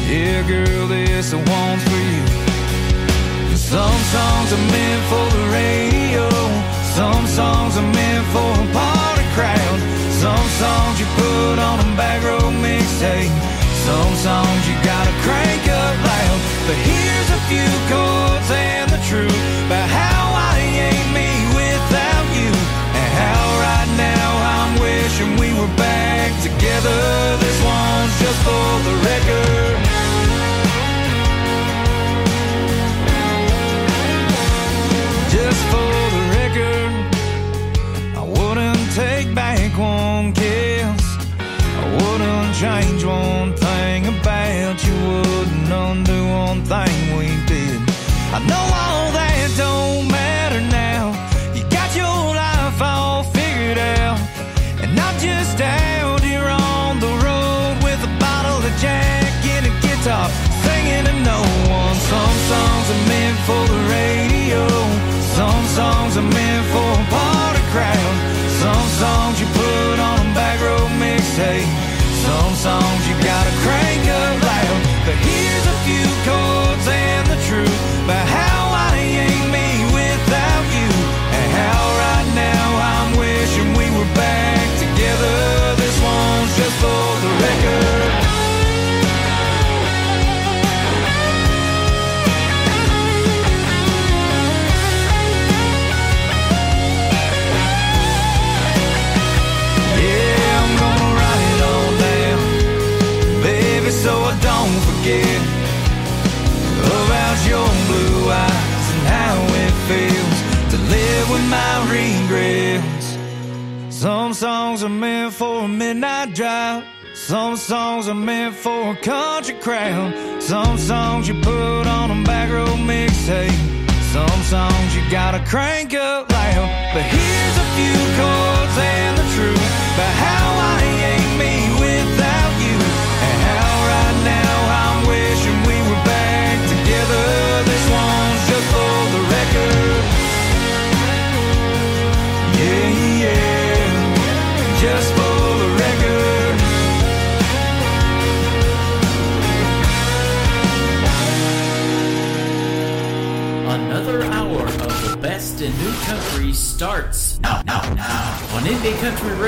Yeah, girl, this one's for you. Some songs are meant for the radio. Some songs are meant for a party crowd. Some songs you put on a back row mixtape. Some songs you gotta crank up loud. But here's a few chords and the truth about how I ain't me without you. And how right now I'm wishing we were back together. This one's just for the record. Just for the record, I wouldn't take back one kiss. I wouldn't change one thing about you. Wouldn't undo one thing we did. I know all that don't matter now. You got your life all figured out, and I'm just out here on the road with a bottle of Jack and a guitar, singing to no one. Some songs are meant for the radio.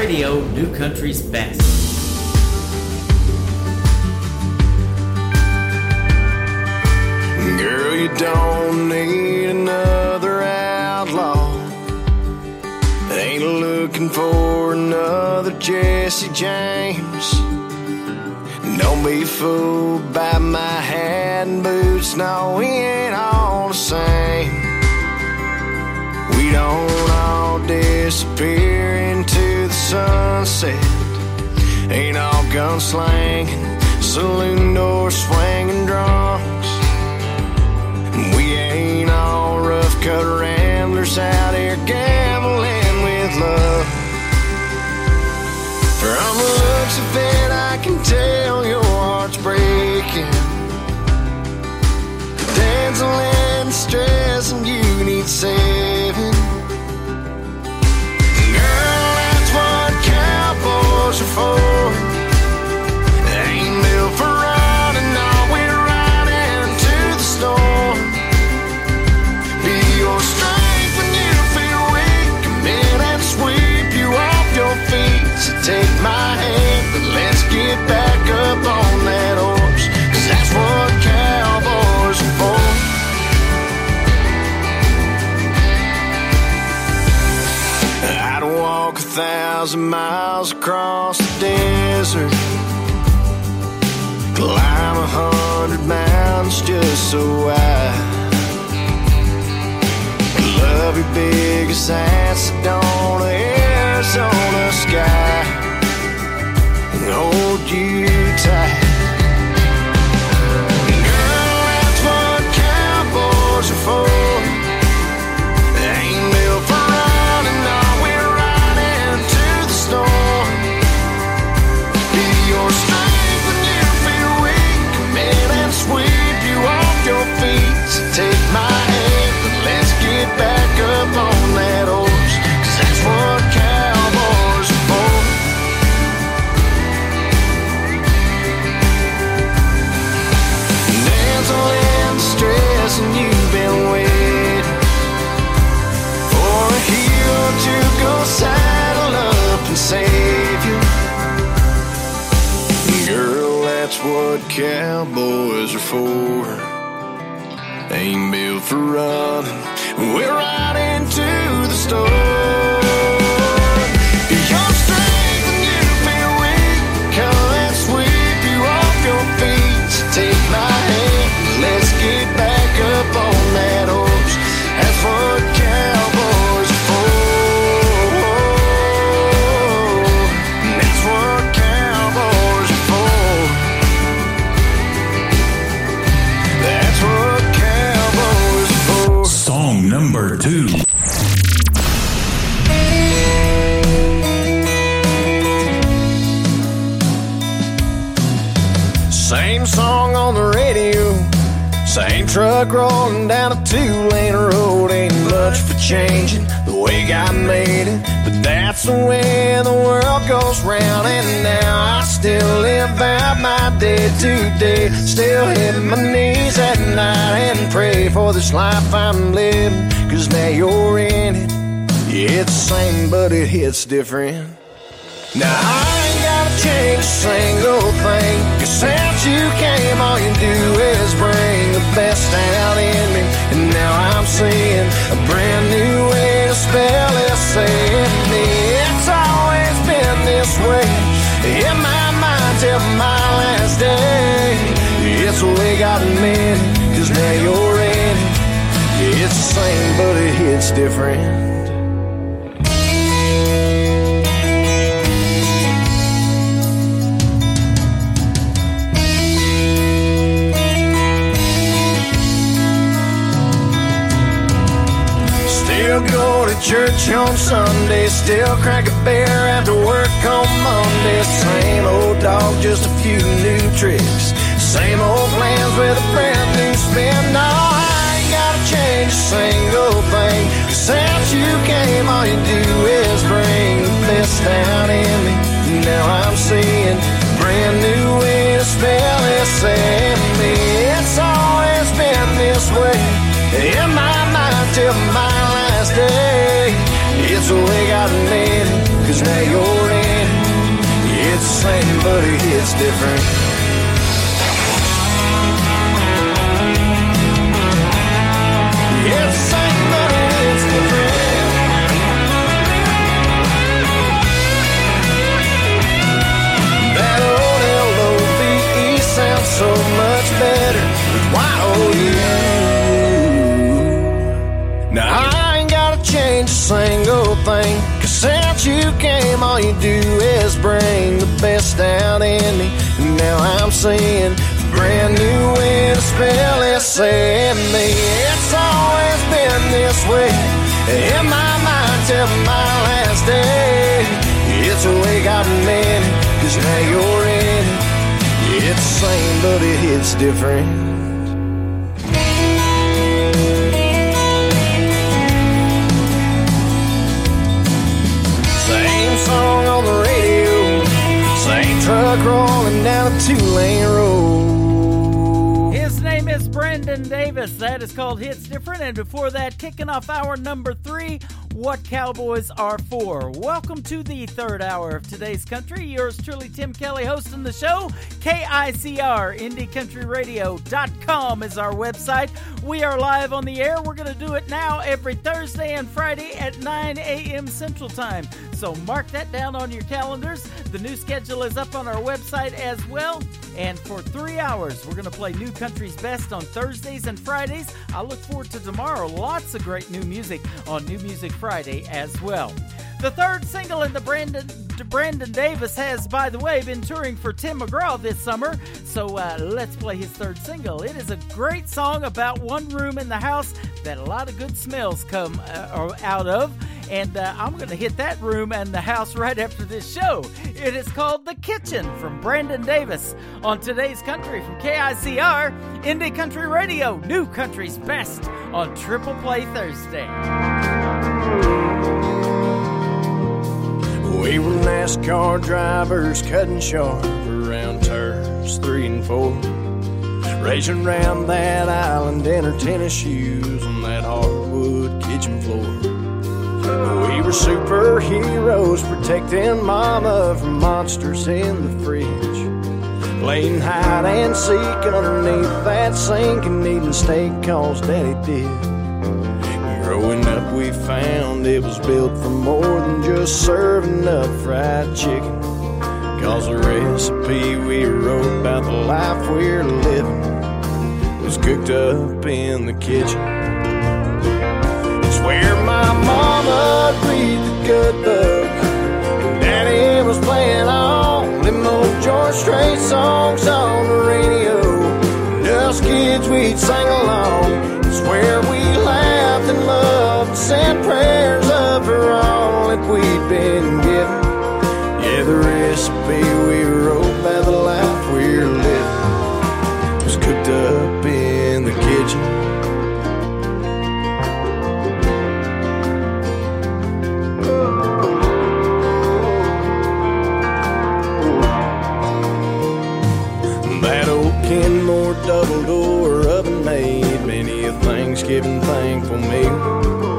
Radio, New Country's Best. Girl, you don't need another outlaw. Ain't looking for another Jesse James. Don't be fooled by my hat and boots. No, we ain't all the same. We don't all disappear sunset. Ain't all gunslanging, saloon door swinging drunks. We ain't all rough cut ramblers out here gambling with love. From the looks of it, I can tell your heart's breaking. Dancing and stress, and you need saving. thousand miles. Cowboys the way the world goes round. And now I still live out my day to day, still hit my knees at night and pray for this life I'm living. Cause now you're in it, yeah, it's the same, but it hits different. Now I ain't gotta change a single thing Cause since you came all you do is bring the best out in me And now I'm seeing a brand new way to spell S-A-N-D It's the way God meant Cause now you're in it Yeah, it's the same but it hits different Still go to church on Sunday, still crack a beer after work on Monday. Same old dog, just a few new tricks. Same old plans with a brand new spin. No, I ain't gotta change a single thing. Since you came, all you do is bring best out in me. Now I'm seeing a brand new way to spell S-A-M-E. It's always been this way in my mind till my last day. It's the way God made it, cause now you're in. It's the same, but it's different. All you do is bring the best out in me. And now I'm seeing a brand new way to spell S-A-M-E It's always been this way In my mind till my last day. It's the way God meant Cause now you're in. It It's the same but it hits different truck down a two lane road. His name is Brendan Davis. That is called Hits Different. And before that, kicking off hour number three, What Cowboys Are For. Welcome to the third hour of today's country. Yours truly, Tim Kelly, hosting the show. KICR, IndieCountryRadio.com is our website. We are live on the air. We're going to do it now every Thursday and Friday at 9 a.m. Central Time. So mark that down on your calendars. The new schedule is up on our website as well. And for three hours, we're going to play New Country's Best on Thursdays and Fridays. I look forward to tomorrow. Lots of great new music on New Music Friday as well. The third single in the Brandon Brandon Davis has, by the way, been touring for Tim McGraw this summer. So uh, let's play his third single. It is a great song about one room in the house that a lot of good smells come uh, out of. And uh, I'm going to hit that room and the house right after this show. It is called The Kitchen from Brandon Davis on today's country from KICR, Indie Country Radio, New Country's Best on Triple Play Thursday. We were NASCAR drivers cutting sharp around turns three and four. Racing round that island in our tennis shoes on that hardwood kitchen floor. We were superheroes protecting mama from monsters in the fridge. Playing hide and seek underneath that sink and eating steak cause daddy did. Growing up, we found it was built for more than just serving up fried chicken. Cause the recipe we wrote about the life we're living was cooked up in the kitchen. It's where my mama read the good book. And daddy was playing all them old George Strait songs on the radio. And us kids, we'd sing along. It's where we loved and prayers up for all that we'd been given. Yeah, the recipe we wrote by the life we're living was cooked up in the kitchen. Kenmore double door oven made many a Thanksgiving thankful meal.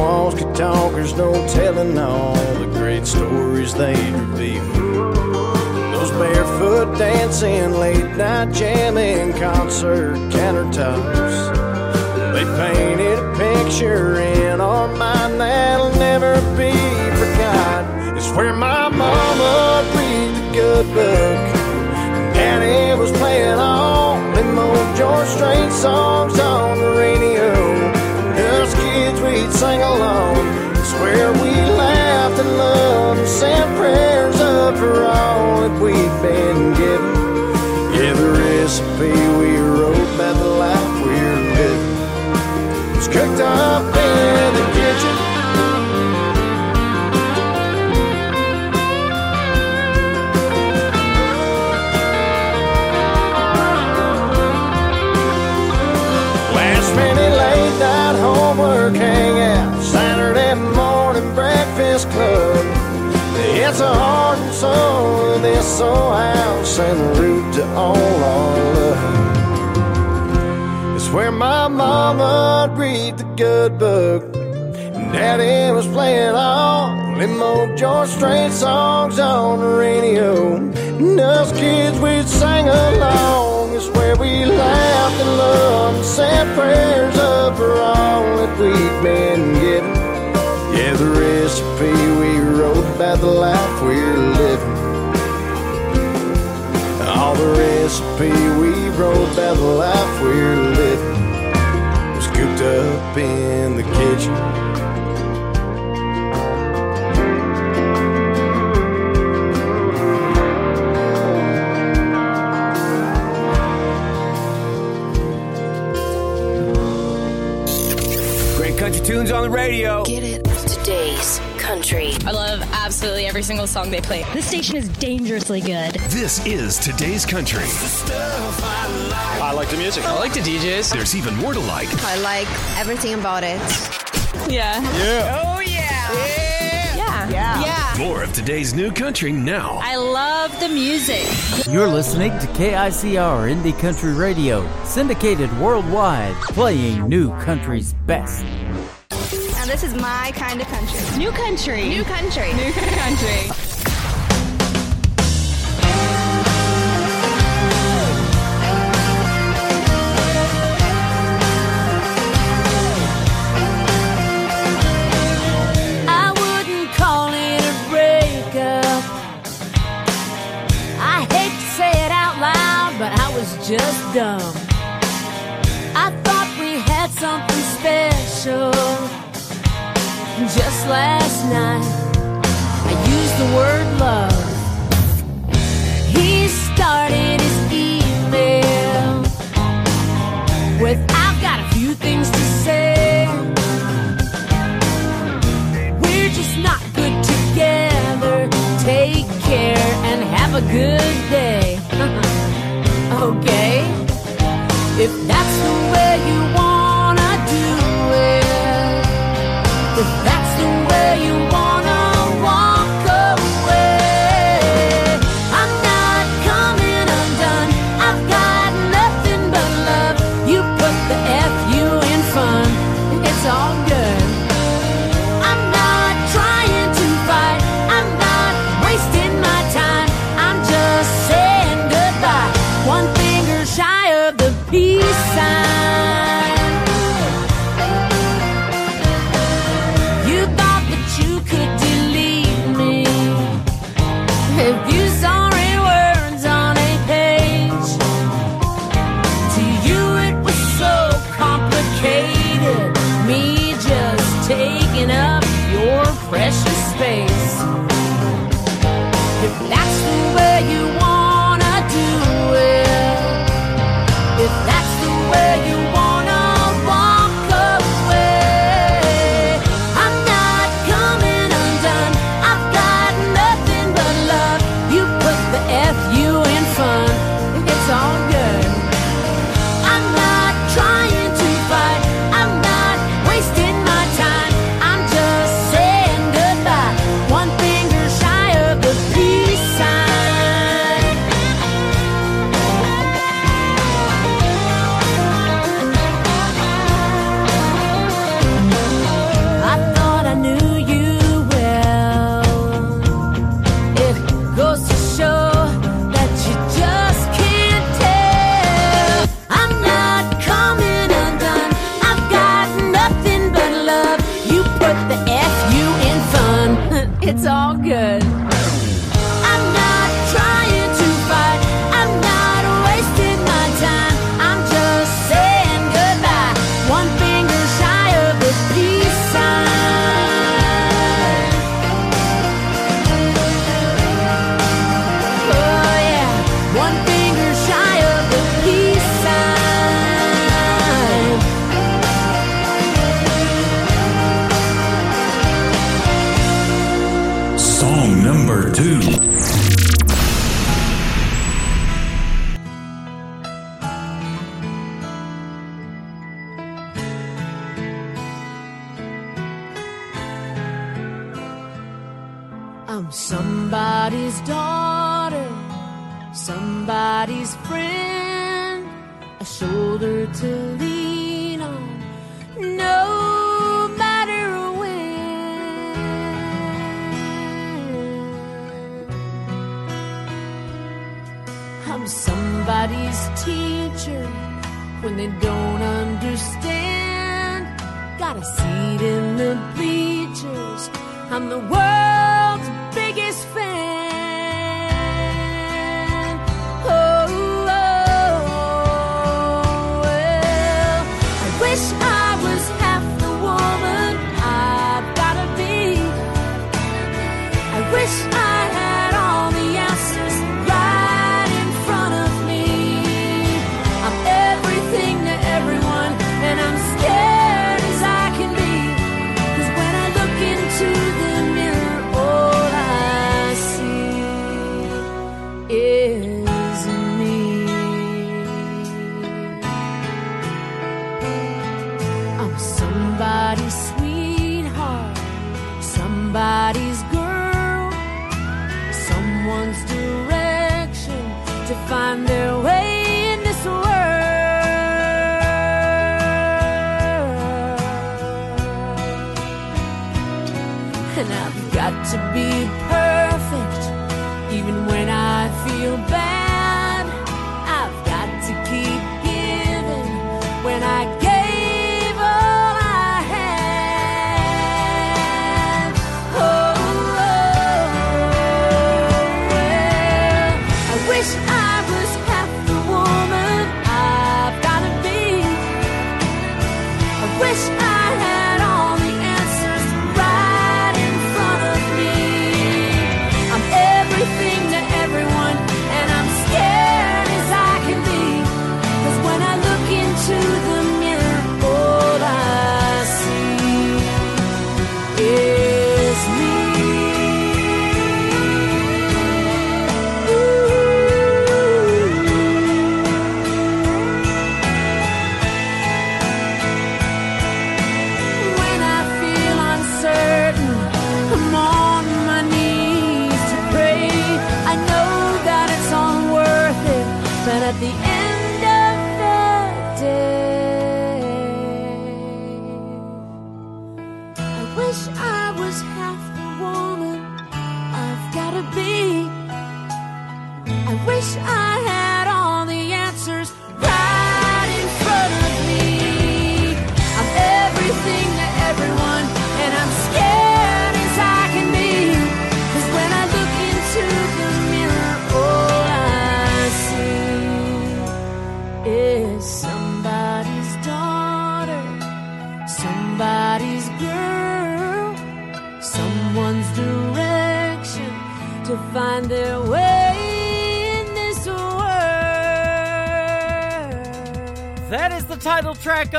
Walls could talk, there's no telling all the great stories they'd reveal. Those barefoot dancing, late night jamming, concert countertops. They painted a picture in our mind that'll never be forgot. It's where my mama read the good book. And daddy was playing all them old George Strait songs we'd sing along. It's where we laughed and loved and said prayers up for all that we'd been given. Yeah, the recipe we wrote about the life we're living was cooked up and the to all our love. It's where my mama'd read the good book. Daddy was playing all them old George Strait songs on the radio. And us kids, we'd sing along. It's where we laughed and loved and said prayers up for all that we'd been given. Yeah, the recipe we wrote about the life we're living. About the life we're living was cooked up in the kitchen. Great country tunes on the radio. Get it. Today's country. I love absolutely every single song they play. This station is dangerously good. This is today's country. I like the music. I like the DJs. There's even more to like. I like everything about it. Yeah. Yeah. Oh, yeah. Yeah. Yeah. Yeah. yeah. More of today's new country now. I love the music. You're listening to KICR Indie Country Radio, syndicated worldwide, playing new country's best. Now, this is my kind of country. New country. New country. New country. dumb. I thought we had something special just last night. I used the word love. He started his email with I've got a few things to say. We're just not good together. Take care and have a good day. okay.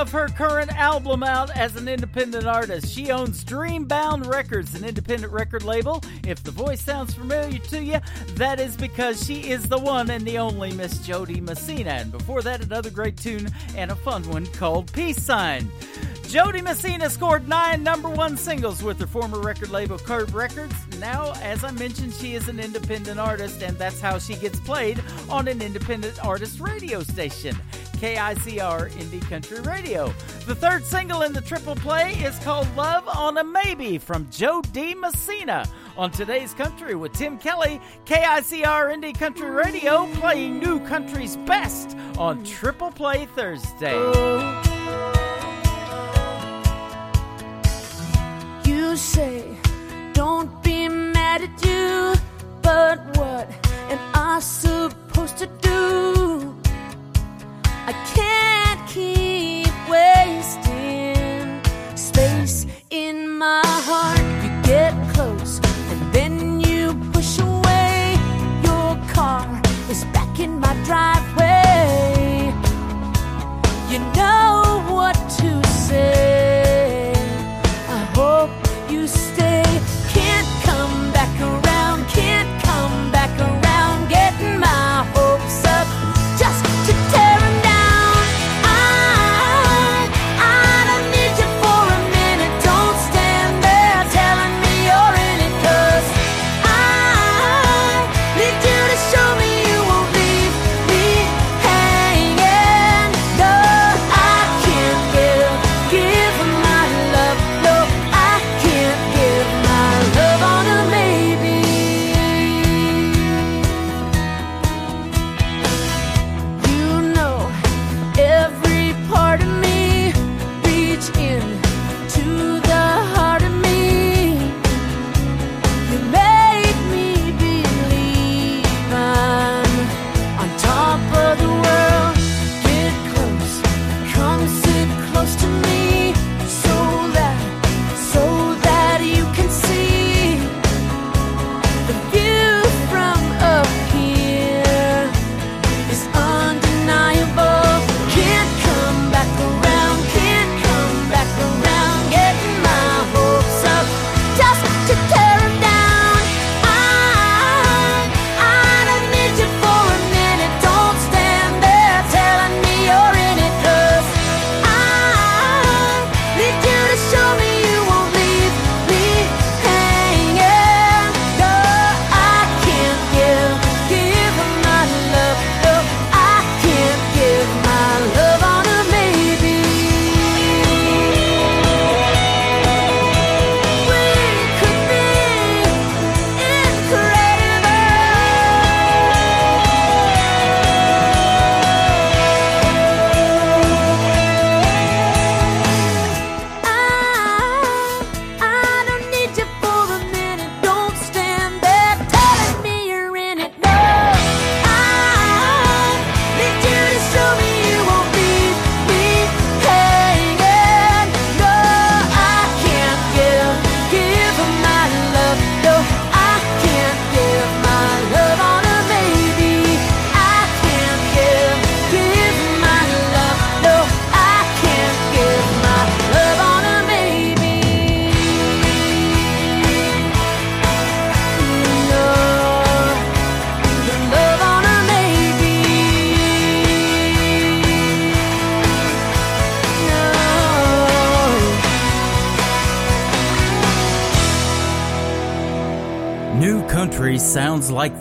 Of her current album out as an independent artist. She owns Dreambound Records, an independent record label. If the voice sounds familiar to you, that is because she is the one and the only Miss Jo Dee Messina. And before that, another great tune and a fun one called Peace Sign. Jo Dee Messina scored nine number one singles with her former record label Curb Records. Now, as I mentioned, she is an independent artist, and that's how she gets played on an independent artist radio station. KICR Indie Country Radio. The third single in the triple play is called Love on a Maybe from Jo Dee Messina. On today's country with Tim Kelly, KICR Indie Country Radio playing new country's best on Triple Play Thursday. You say, don't be mad at you, but what am I supposed to do? Can't keep wasting space in my heart. You get close and then you push away. Your car is back in my driveway.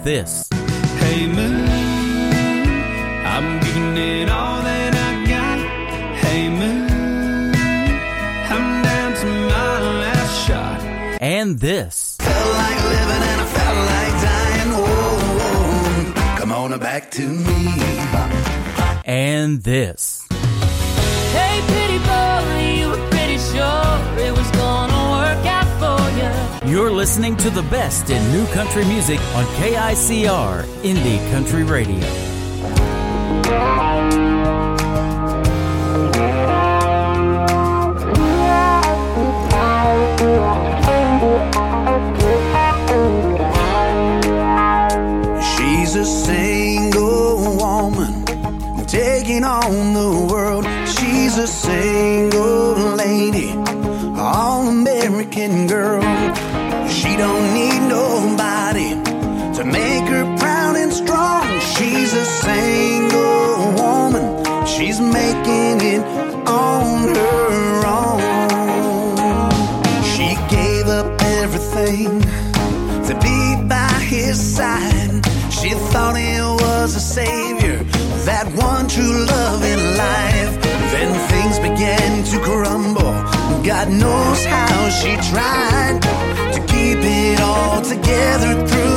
This. country music on KICR, Indie Country Radio. she tried to keep it all together through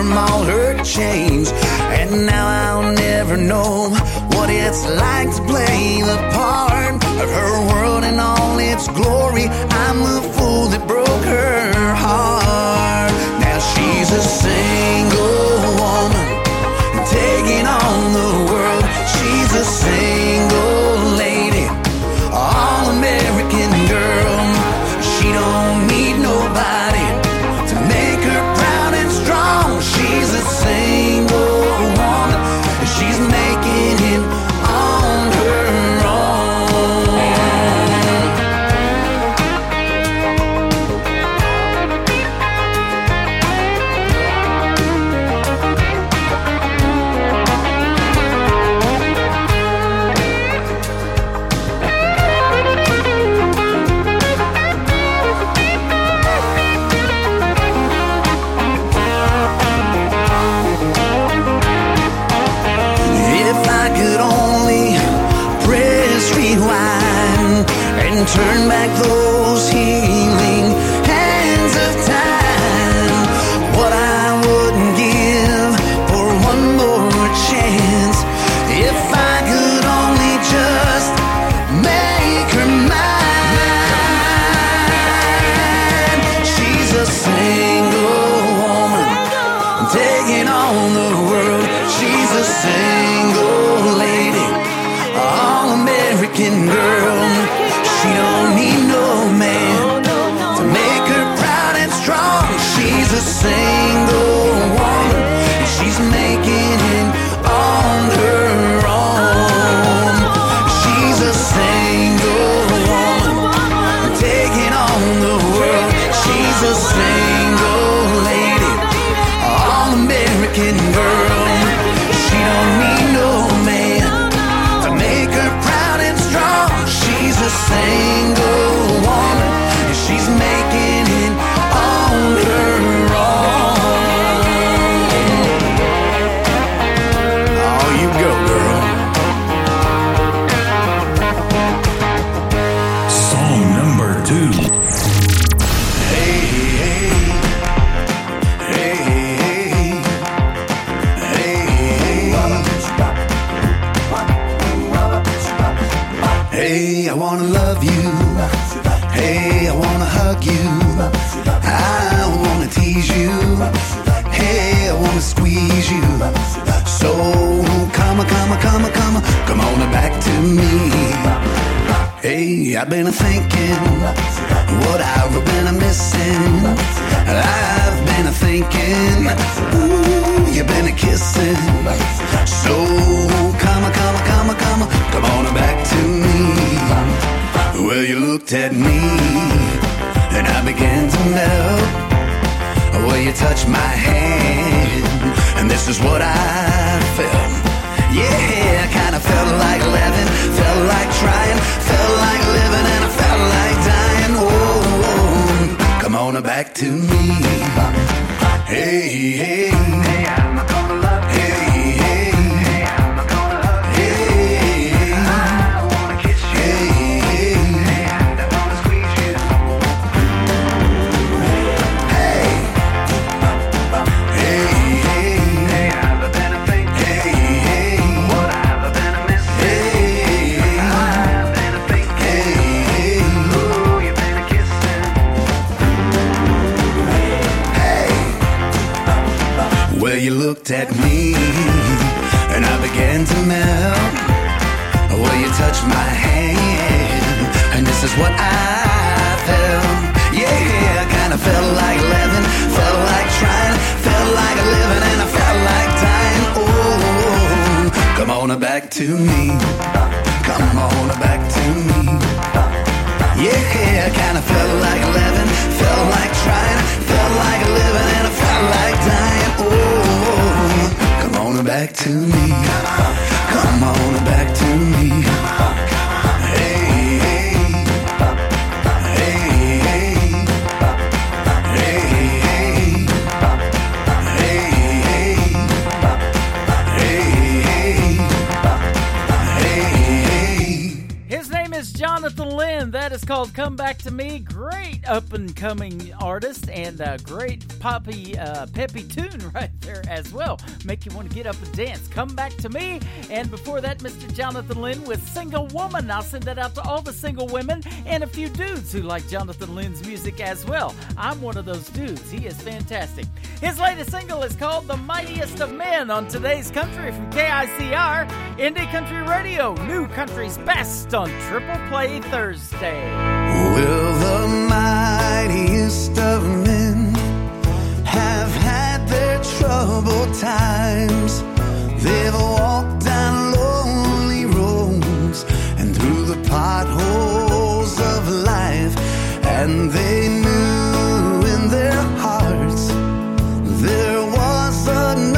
from all her chains. And now I'll never know what it's like to play the part of her world in all its glory. I'm the fool that broke her heart. Now she's a single. Make it. I've been thinking what I've been missing. I've been thinking, ooh, you've been a kissing. So come on, come on, come on, come on, come on back to me. Well, you looked at me and I began to melt. Well, you touched my hand and this is what I felt. Yeah, I kinda felt like living, felt like trying, felt like living, on back to me. Hey, hey. Hey, I'm a couple of at me and I began to melt. Well, you touched my hand, and this is what I felt. Yeah, I kinda felt like living, felt like trying, felt like living, and I felt like dying. Oh, come on back to me, come on back to me. Yeah, I kinda felt like living, felt like trying, felt like living, and I felt like dying. On back to me, come on back to me. Hey, hey, hey, hey, hey, hey, hey, hey, hey. His name is Jonathan Lynn. That is called Come Back to Me. Great up and coming artist and a great poppy, uh, peppy tune right there as well. Make you want to get up and dance. Come Back to Me. And before that, Mr. Jonathan Lynn with Single Woman. I'll send that out to all the single women and a few dudes who like Jonathan Lynn's music as well. I'm one of those dudes. He is fantastic. His latest single is called The Mightiest of Men on today's country from KICR, Indie Country Radio, New Country's Best on Triple Play Thursday. Will the mightiest of men troubled times? They've walked down lonely roads and through the potholes of life, and they knew in their hearts there was another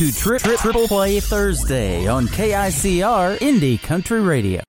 to Trip Triple Play Thursday on KICR Indie Country Radio.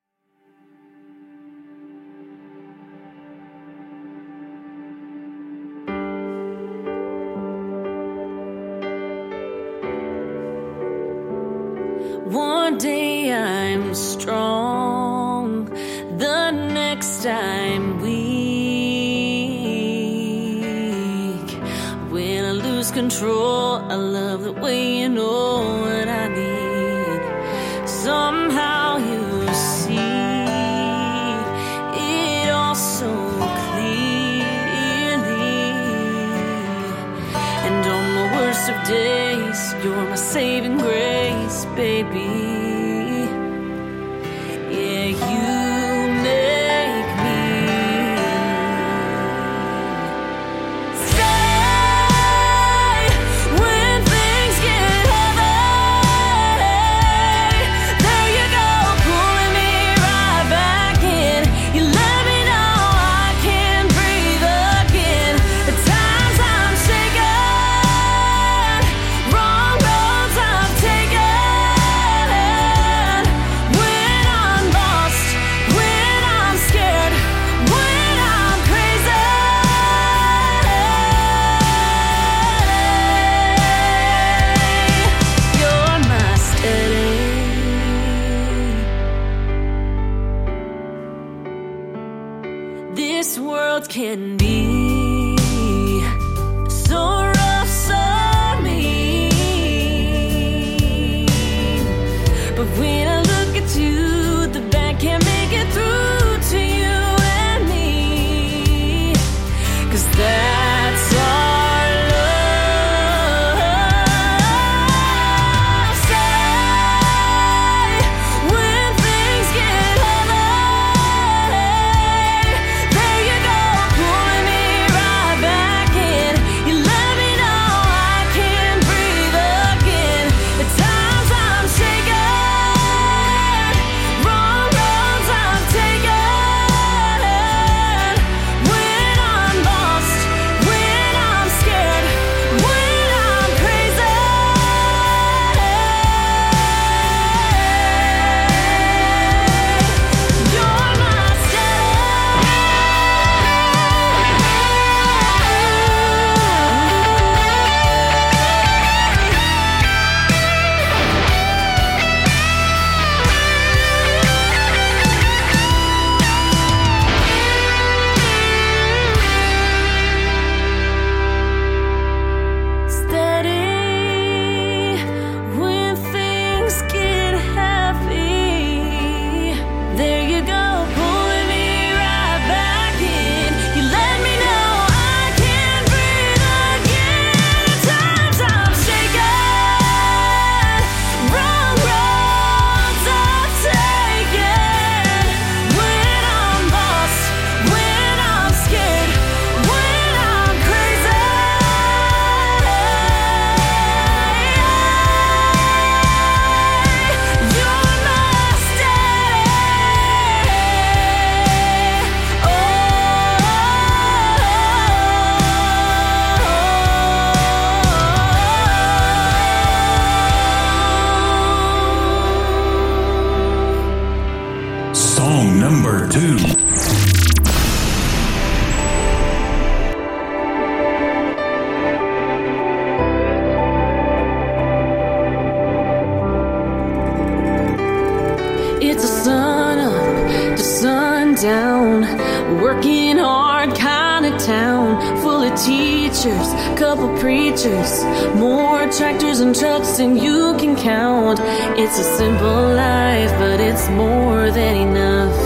teachers, couple preachers, more tractors and trucks than you can count. It's a simple life, but it's more than enough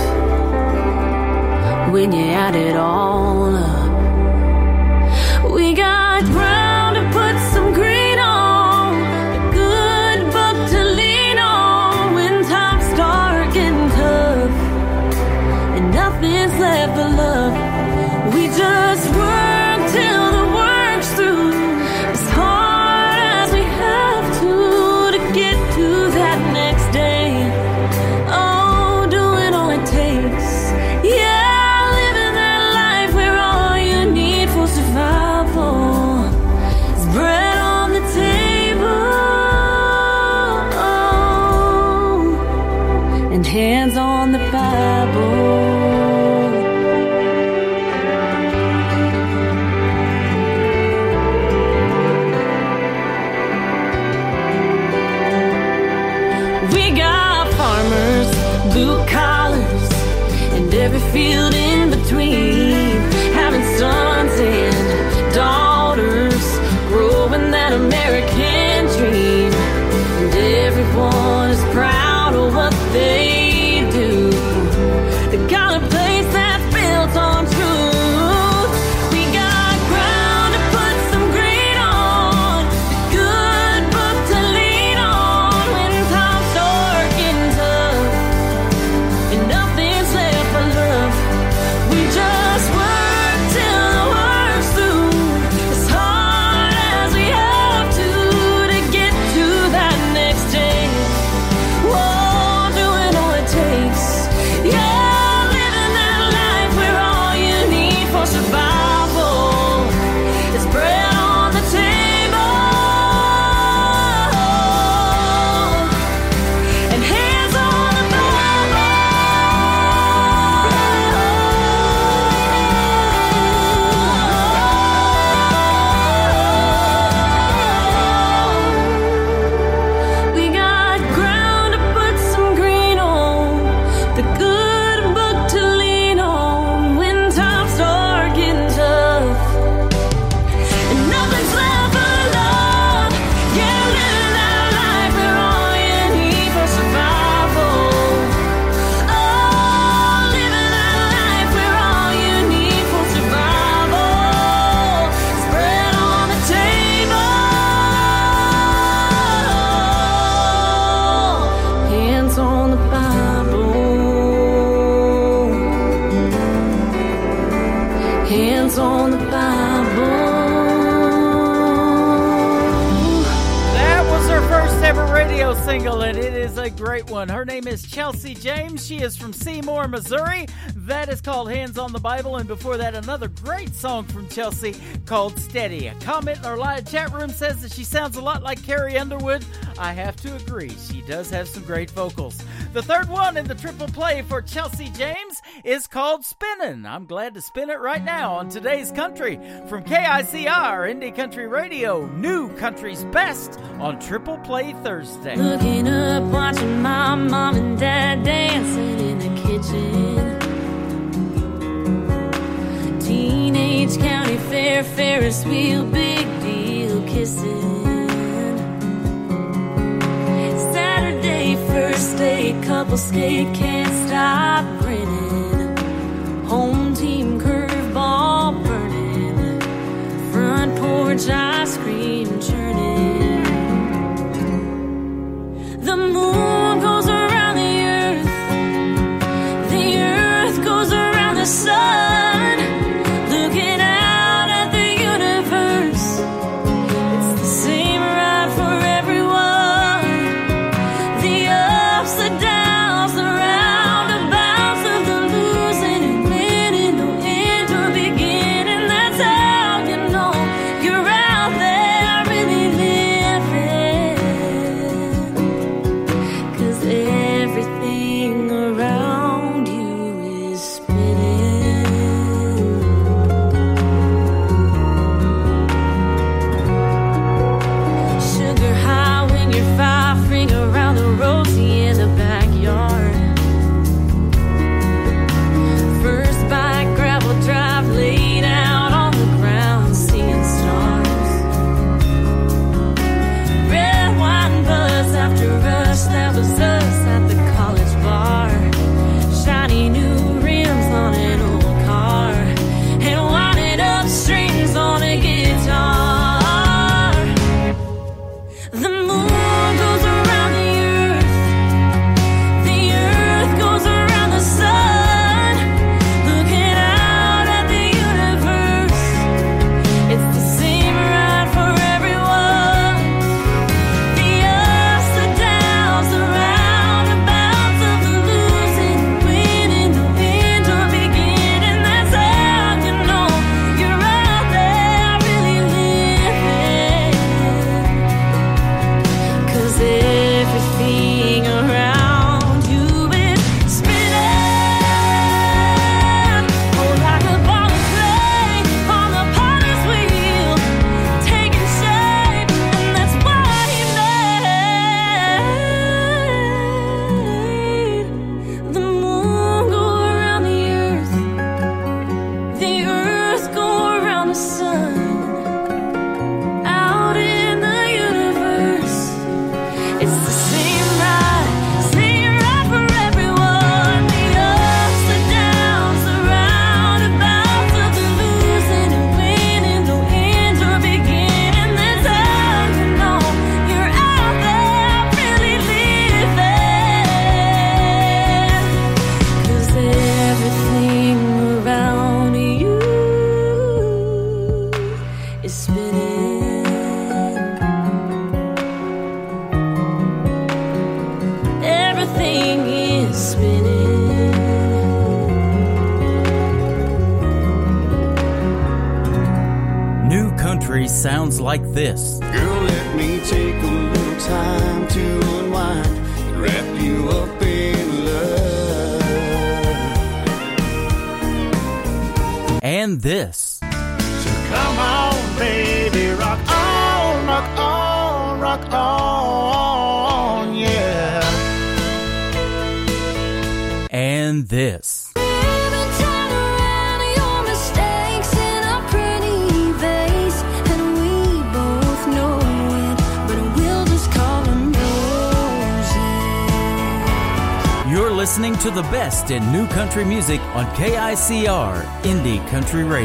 when you add it all up. We got. Single, and it is a great one. Her name is Chelsea James. She is from Seymour, Missouri. That is called Hands on the Bible, and before that, another great song from Chelsea called Steady. A comment in our live chat room says that she sounds a lot like Carrie Underwood. I have to agree, she does have some great vocals. The third one in the triple play for Chelsea James is called Spinnin'. I'm glad to spin it right now on today's country from KICR Indie Country Radio, New Country's Best on Triple Play Thursday. Looking up, watching my mom and dad dancing in the kitchen. Teenage county fair, Ferris wheel, big deal kissing. Saturday, first date, couple skate, can't stop grinning. Home team curveball burning. Front porch ice cream churning. The moon on KICR Indie Country Radio.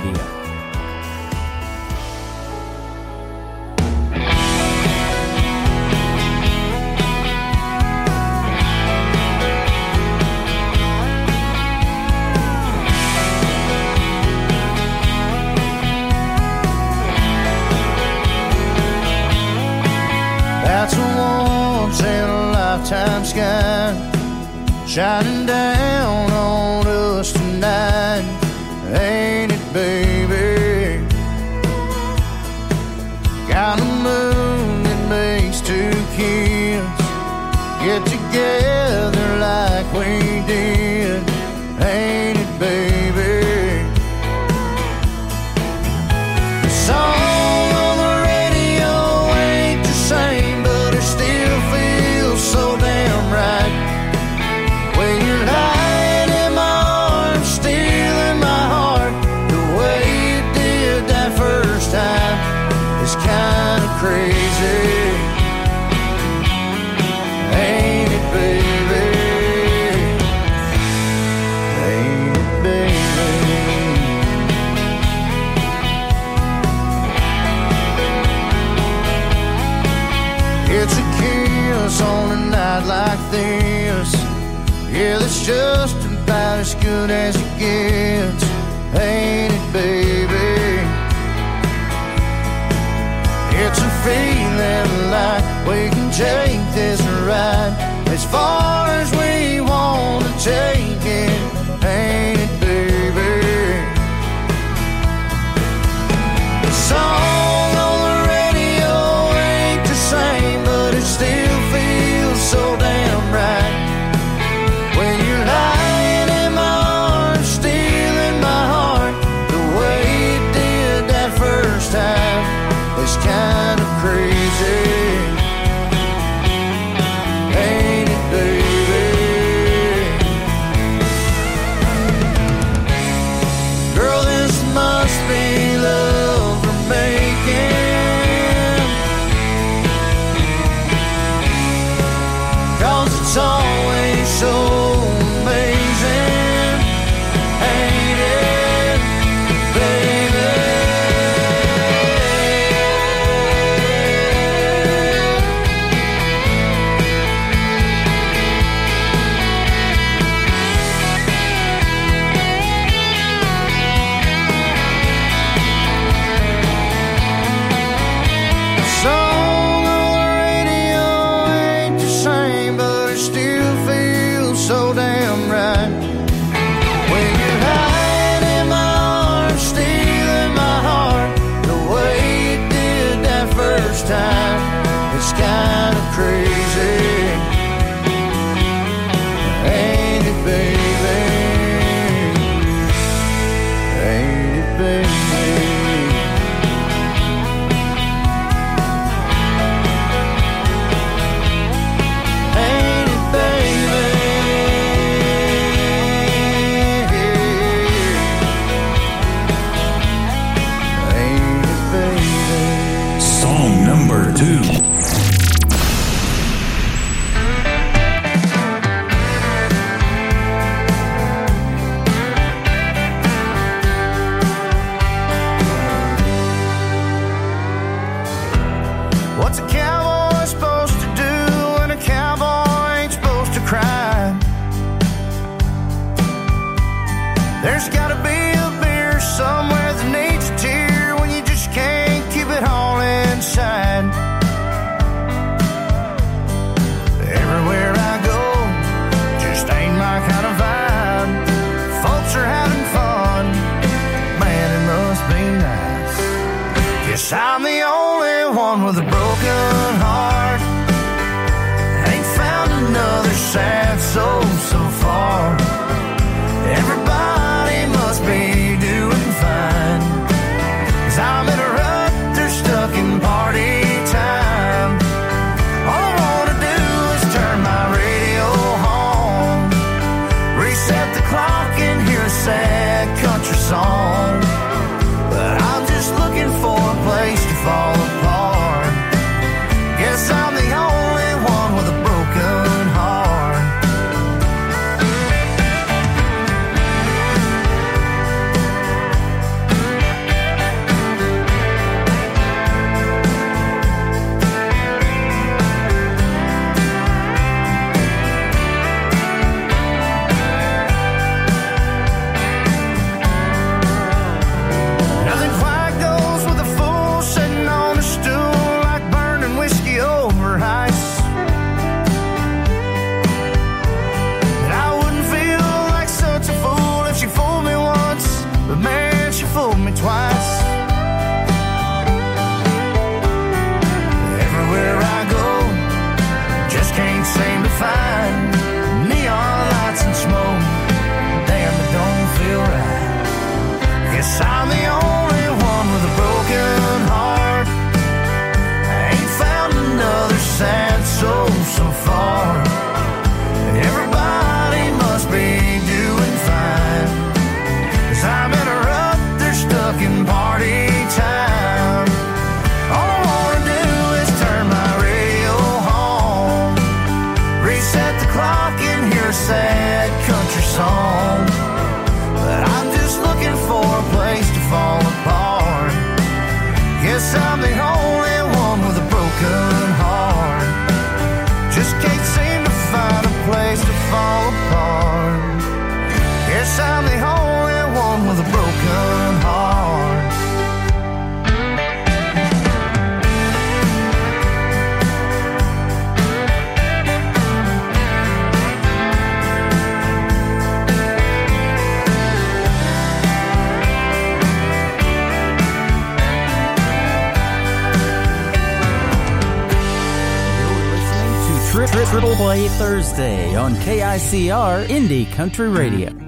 KICR Indie Country Radio.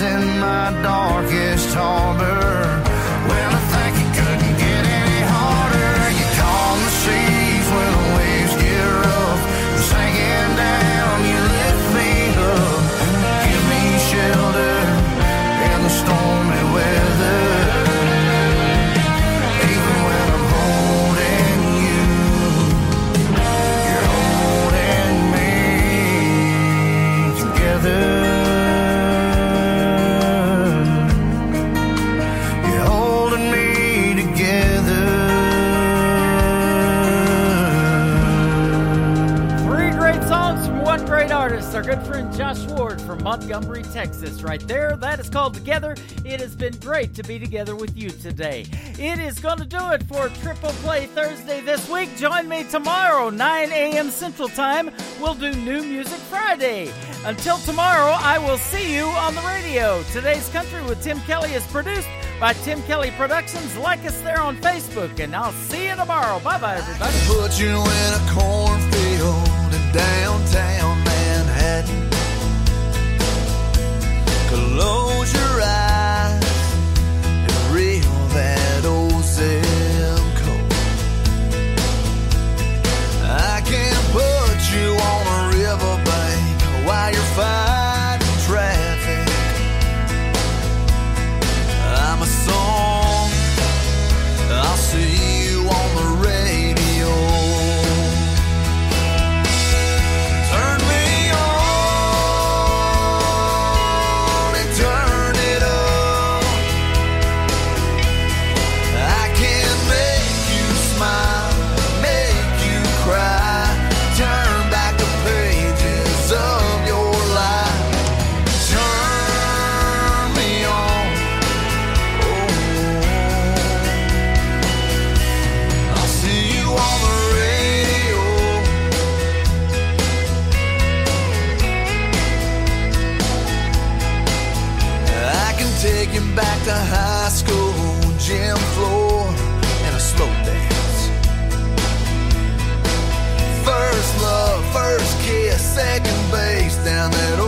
In my darkest harbor. Our good friend Josh Ward from Montgomery, Texas, right there. That is called Together. It has been great to be together with you today. It is going to do it for Triple Play Thursday this week. Join me tomorrow, 9 a.m. Central Time. We'll do New Music Friday. Until tomorrow, I will see you on the radio. Today's Country with Tim Kelly is produced by Tim Kelly Productions. Like us there on Facebook, and I'll see you tomorrow. Bye bye, everybody. Put you in a cornfield in downtown faz. Down that